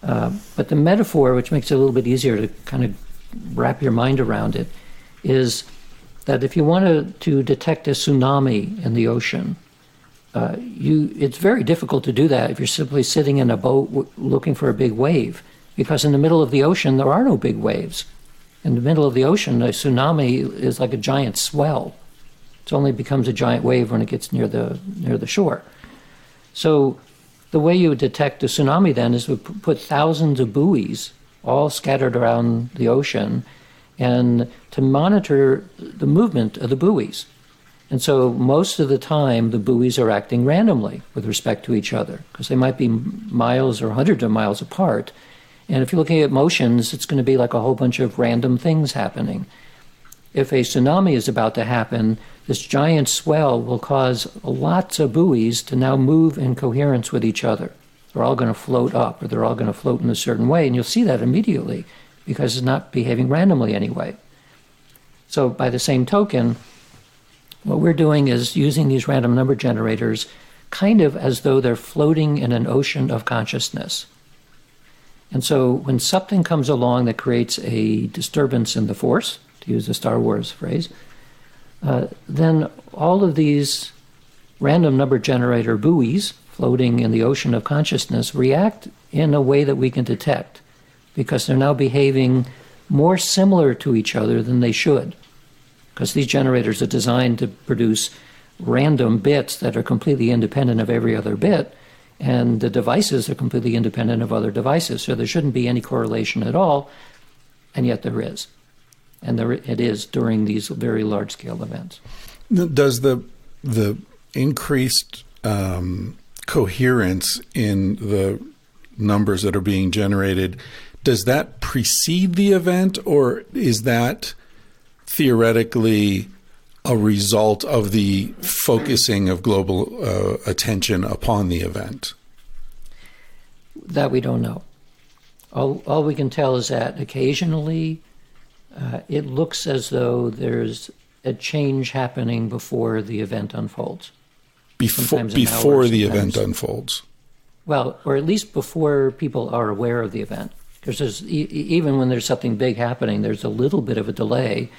Uh, but the metaphor, which makes it a little bit easier to kind of wrap your mind around it, is that if you want to, detect a tsunami in the ocean, uh, you, it's very difficult to do that if you're simply sitting in a boat w- looking for a big wave, because in the middle of the ocean there are no big waves. In the middle of the ocean, a tsunami is like a giant swell. It only becomes a giant wave when it gets near the near the shore. So, the way you would detect a tsunami then is to put thousands of buoys all scattered around the ocean, and to monitor the movement of the buoys. And so most of the time, the buoys are acting randomly with respect to each other because they might be miles or hundreds of miles apart. And if you're looking at motions, it's going to be like a whole bunch of random things happening. If a tsunami is about to happen, this giant swell will cause lots of buoys to now move in coherence with each other. They're all going to float up or they're all going to float in a certain way. And you'll see that immediately because it's not behaving randomly anyway. So, by the same token, what we're doing is using these random number generators kind of as though they're floating in an ocean of consciousness. And so when something comes along that creates a disturbance in the force, to use the Star Wars phrase, uh, then all of these random number generator buoys floating in the ocean of consciousness react in a way that we can detect because they're now behaving more similar to each other than they should. Because these generators are designed to produce random bits that are completely independent of every other bit, and the devices are completely independent of other devices. So there shouldn't be any correlation at all, and yet there is. And there it is during these very large scale events. Does the the increased um, coherence in the numbers that are being generated does that precede the event or is that theoretically a result of the focusing of global uh, attention upon the event? That we don't know. All, all we can tell is that occasionally uh, it looks as though there's a change happening before the event unfolds. Before, before hour, the event unfolds. Well, or at least before people are aware of the event. Because e- even when there's something big happening, there's a little bit of a delay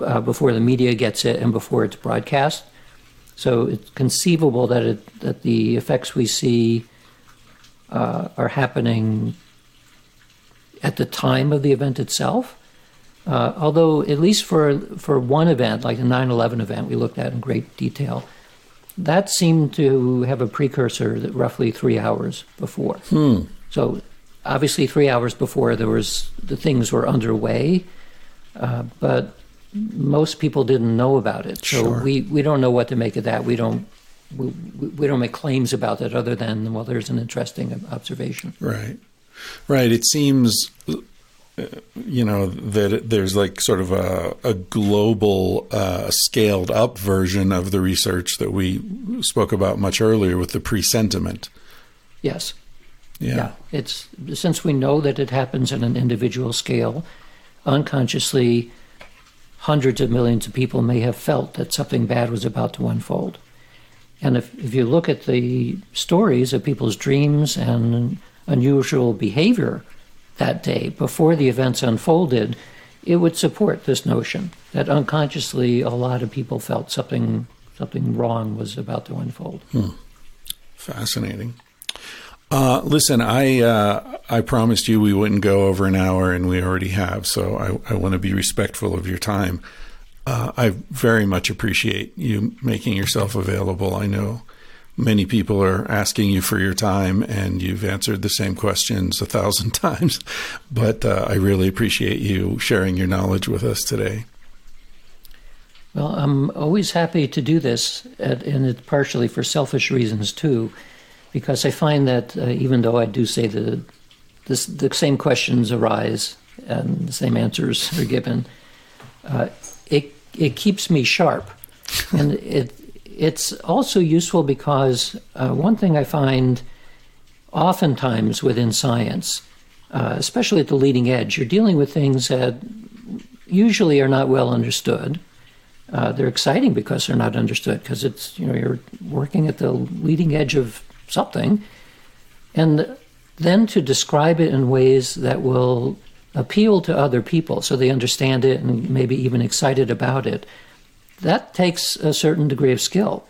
uh, before the media gets it and before it's broadcast. So it's conceivable that it, that the effects we see uh, are happening at the time of the event itself. Uh, although, at least for for one event, like the 9/11 event, we looked at in great detail, that seemed to have a precursor that roughly three hours before. Hmm. So, obviously, three hours before there was the things were underway, uh, but most people didn't know about it. So sure. we, we don't know what to make of that. We don't we, we don't make claims about it other than well, there's an interesting observation. Right, right. It seems. You know that there's like sort of a, a global, uh, scaled up version of the research that we spoke about much earlier with the presentiment. Yes. Yeah. yeah. It's since we know that it happens at an individual scale, unconsciously hundreds of millions of people may have felt that something bad was about to unfold. And if, if you look at the stories of people's dreams and unusual behavior that day before the events unfolded, it would support this notion that unconsciously a lot of people felt something something wrong was about to unfold. Hmm. Fascinating. Uh, listen, I uh, I promised you we wouldn't go over an hour, and we already have. So I, I want to be respectful of your time. Uh, I very much appreciate you making yourself available. I know many people are asking you for your time, and you've answered the same questions a thousand times. But uh, I really appreciate you sharing your knowledge with us today. Well, I'm always happy to do this, and it's partially for selfish reasons too because I find that uh, even though I do say the this, the same questions arise and the same answers are given, uh, it it keeps me sharp, and it it's also useful because uh, one thing I find oftentimes within science, uh, especially at the leading edge, you're dealing with things that usually are not well understood. Uh, they're exciting because they're not understood because it's you know you're working at the leading edge of something, and then to describe it in ways that will appeal to other people so they understand it and maybe even excited about it. That takes a certain degree of skill.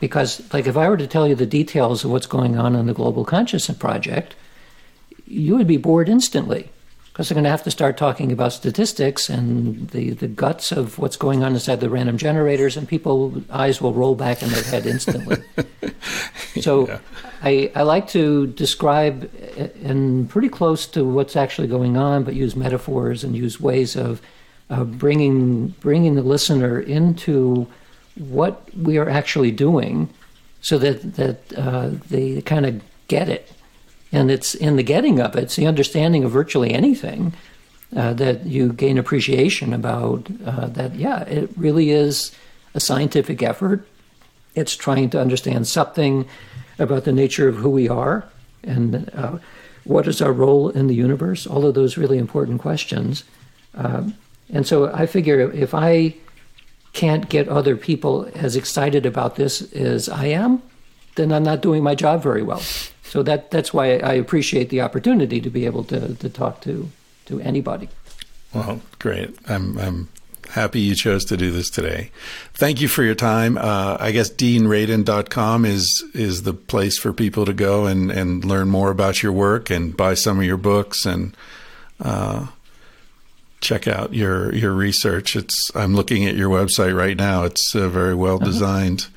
Because, like, if I were to tell you the details of what's going on in the Global Consciousness Project, you would be bored instantly because they're going to have to start talking about statistics and the, the guts of what's going on inside the random generators, and people's eyes will roll back in their head instantly. so yeah. I, I like to describe in pretty close to what's actually going on, but use metaphors and use ways of uh, bringing bringing the listener into what we are actually doing, so that that uh, they kind of get it and it's in the getting of it, it's the understanding of virtually anything uh, that you gain appreciation about uh, that, yeah, it really is a scientific effort. It's trying to understand something about the nature of who we are and uh, what is our role in the universe, all of those really important questions. Um, and so I figure if I can't get other people as excited about this as I am, then I'm not doing my job very well. So that that's why I appreciate the opportunity to be able to, to talk to to anybody. Well, great. I'm I'm happy you chose to do this today. Thank you for your time. Uh, I guess deanradin.com is is the place for people to go and, and learn more about your work and buy some of your books and uh, check out your your research. It's I'm looking at your website right now. It's uh, very well uh-huh. designed,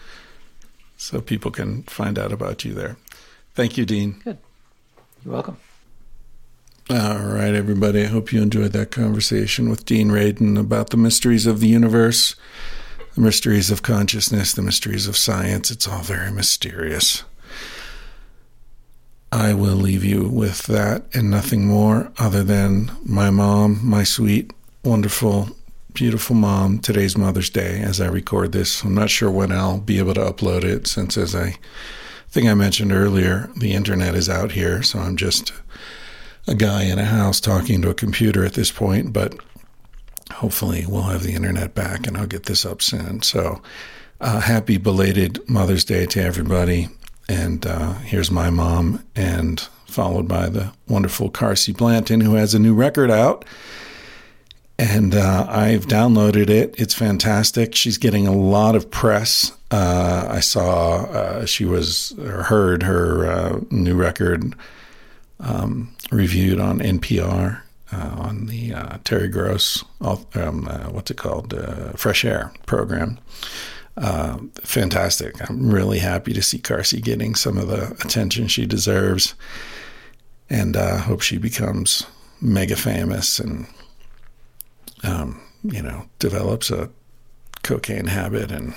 so people can find out about you there. Thank you, Dean. Good. You're welcome. All right, everybody. I hope you enjoyed that conversation with Dean Radin about the mysteries of the universe, the mysteries of consciousness, the mysteries of science. It's all very mysterious. I will leave you with that and nothing more other than my mom, my sweet, wonderful, beautiful mom. Today's Mother's Day as I record this. I'm not sure when I'll be able to upload it since, as I think I mentioned earlier, the internet is out here. So I'm just a guy in a house talking to a computer at this point, but hopefully we'll have the internet back and I'll get this up soon. So, uh, happy belated Mother's Day to everybody. And uh, here's my mom, and followed by the wonderful Carsie Blanton, who has a new record out. And uh, I've downloaded it. It's fantastic. She's getting a lot of press. Uh, I saw uh, she was heard her uh, new record um, reviewed on NPR uh, on the Terry Gross, um, what's it called, Fresh Air program. Uh, fantastic. I'm really happy to see Carsie getting some of the attention she deserves, and uh, hope she becomes mega famous and, um, you know, develops a cocaine habit and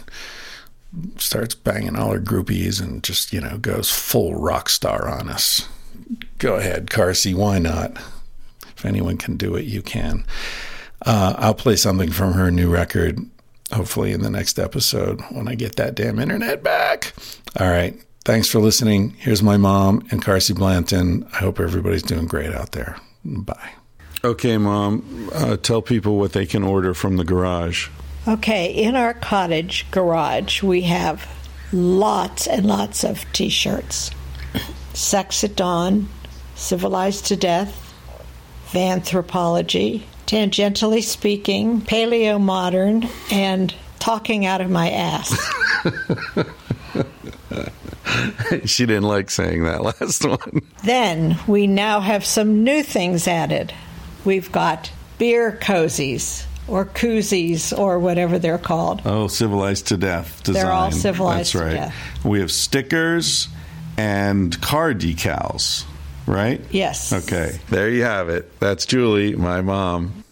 starts banging all her groupies and just you know goes full rock star on us. Go ahead, Carsie. Why not? If anyone can do it, you can. Uh, I'll play something from her new record, hopefully in the next episode when I get that damn internet back. All right. Thanks for listening. Here's my mom and Carsie Blanton. I hope everybody's doing great out there. Bye. Okay, mom. Uh, tell people what they can order from the garage. Okay, in our cottage garage, we have lots and lots of t shirts. Sex at Dawn, Civilized to Death, Vanthropology, Tangentially Speaking, Paleo Modern, and Talking Out of My Ass. she didn't like saying that last one. Then we now have some new things added. We've got beer cozies or koozies or whatever they're called. Oh, civilized to death design. They're all civilized That's right. to death. We have stickers and car decals, right? Yes. Okay, there you have it. That's Julie, my mom.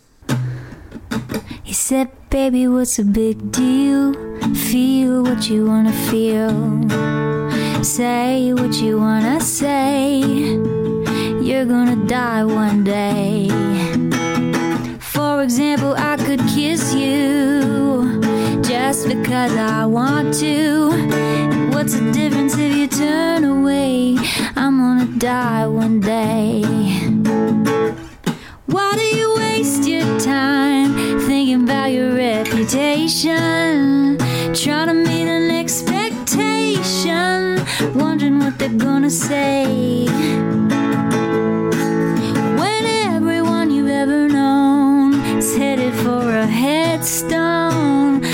He said, Baby, what's a big deal? Feel what you wanna feel. Say what you wanna say. You're gonna die one day. For example, I could kiss you just because I want to. What's the difference if you turn away? I'm gonna die one day. Why do you waste your time thinking about your reputation? Trying to meet an expectation, wondering what they're gonna say. When everyone you've ever known is headed for a headstone,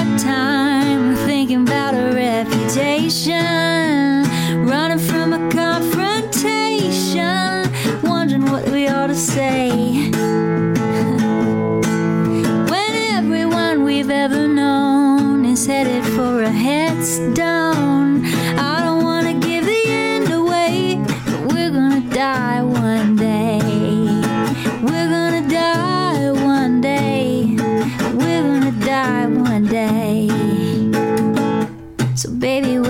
Waste time thinking about a reputation?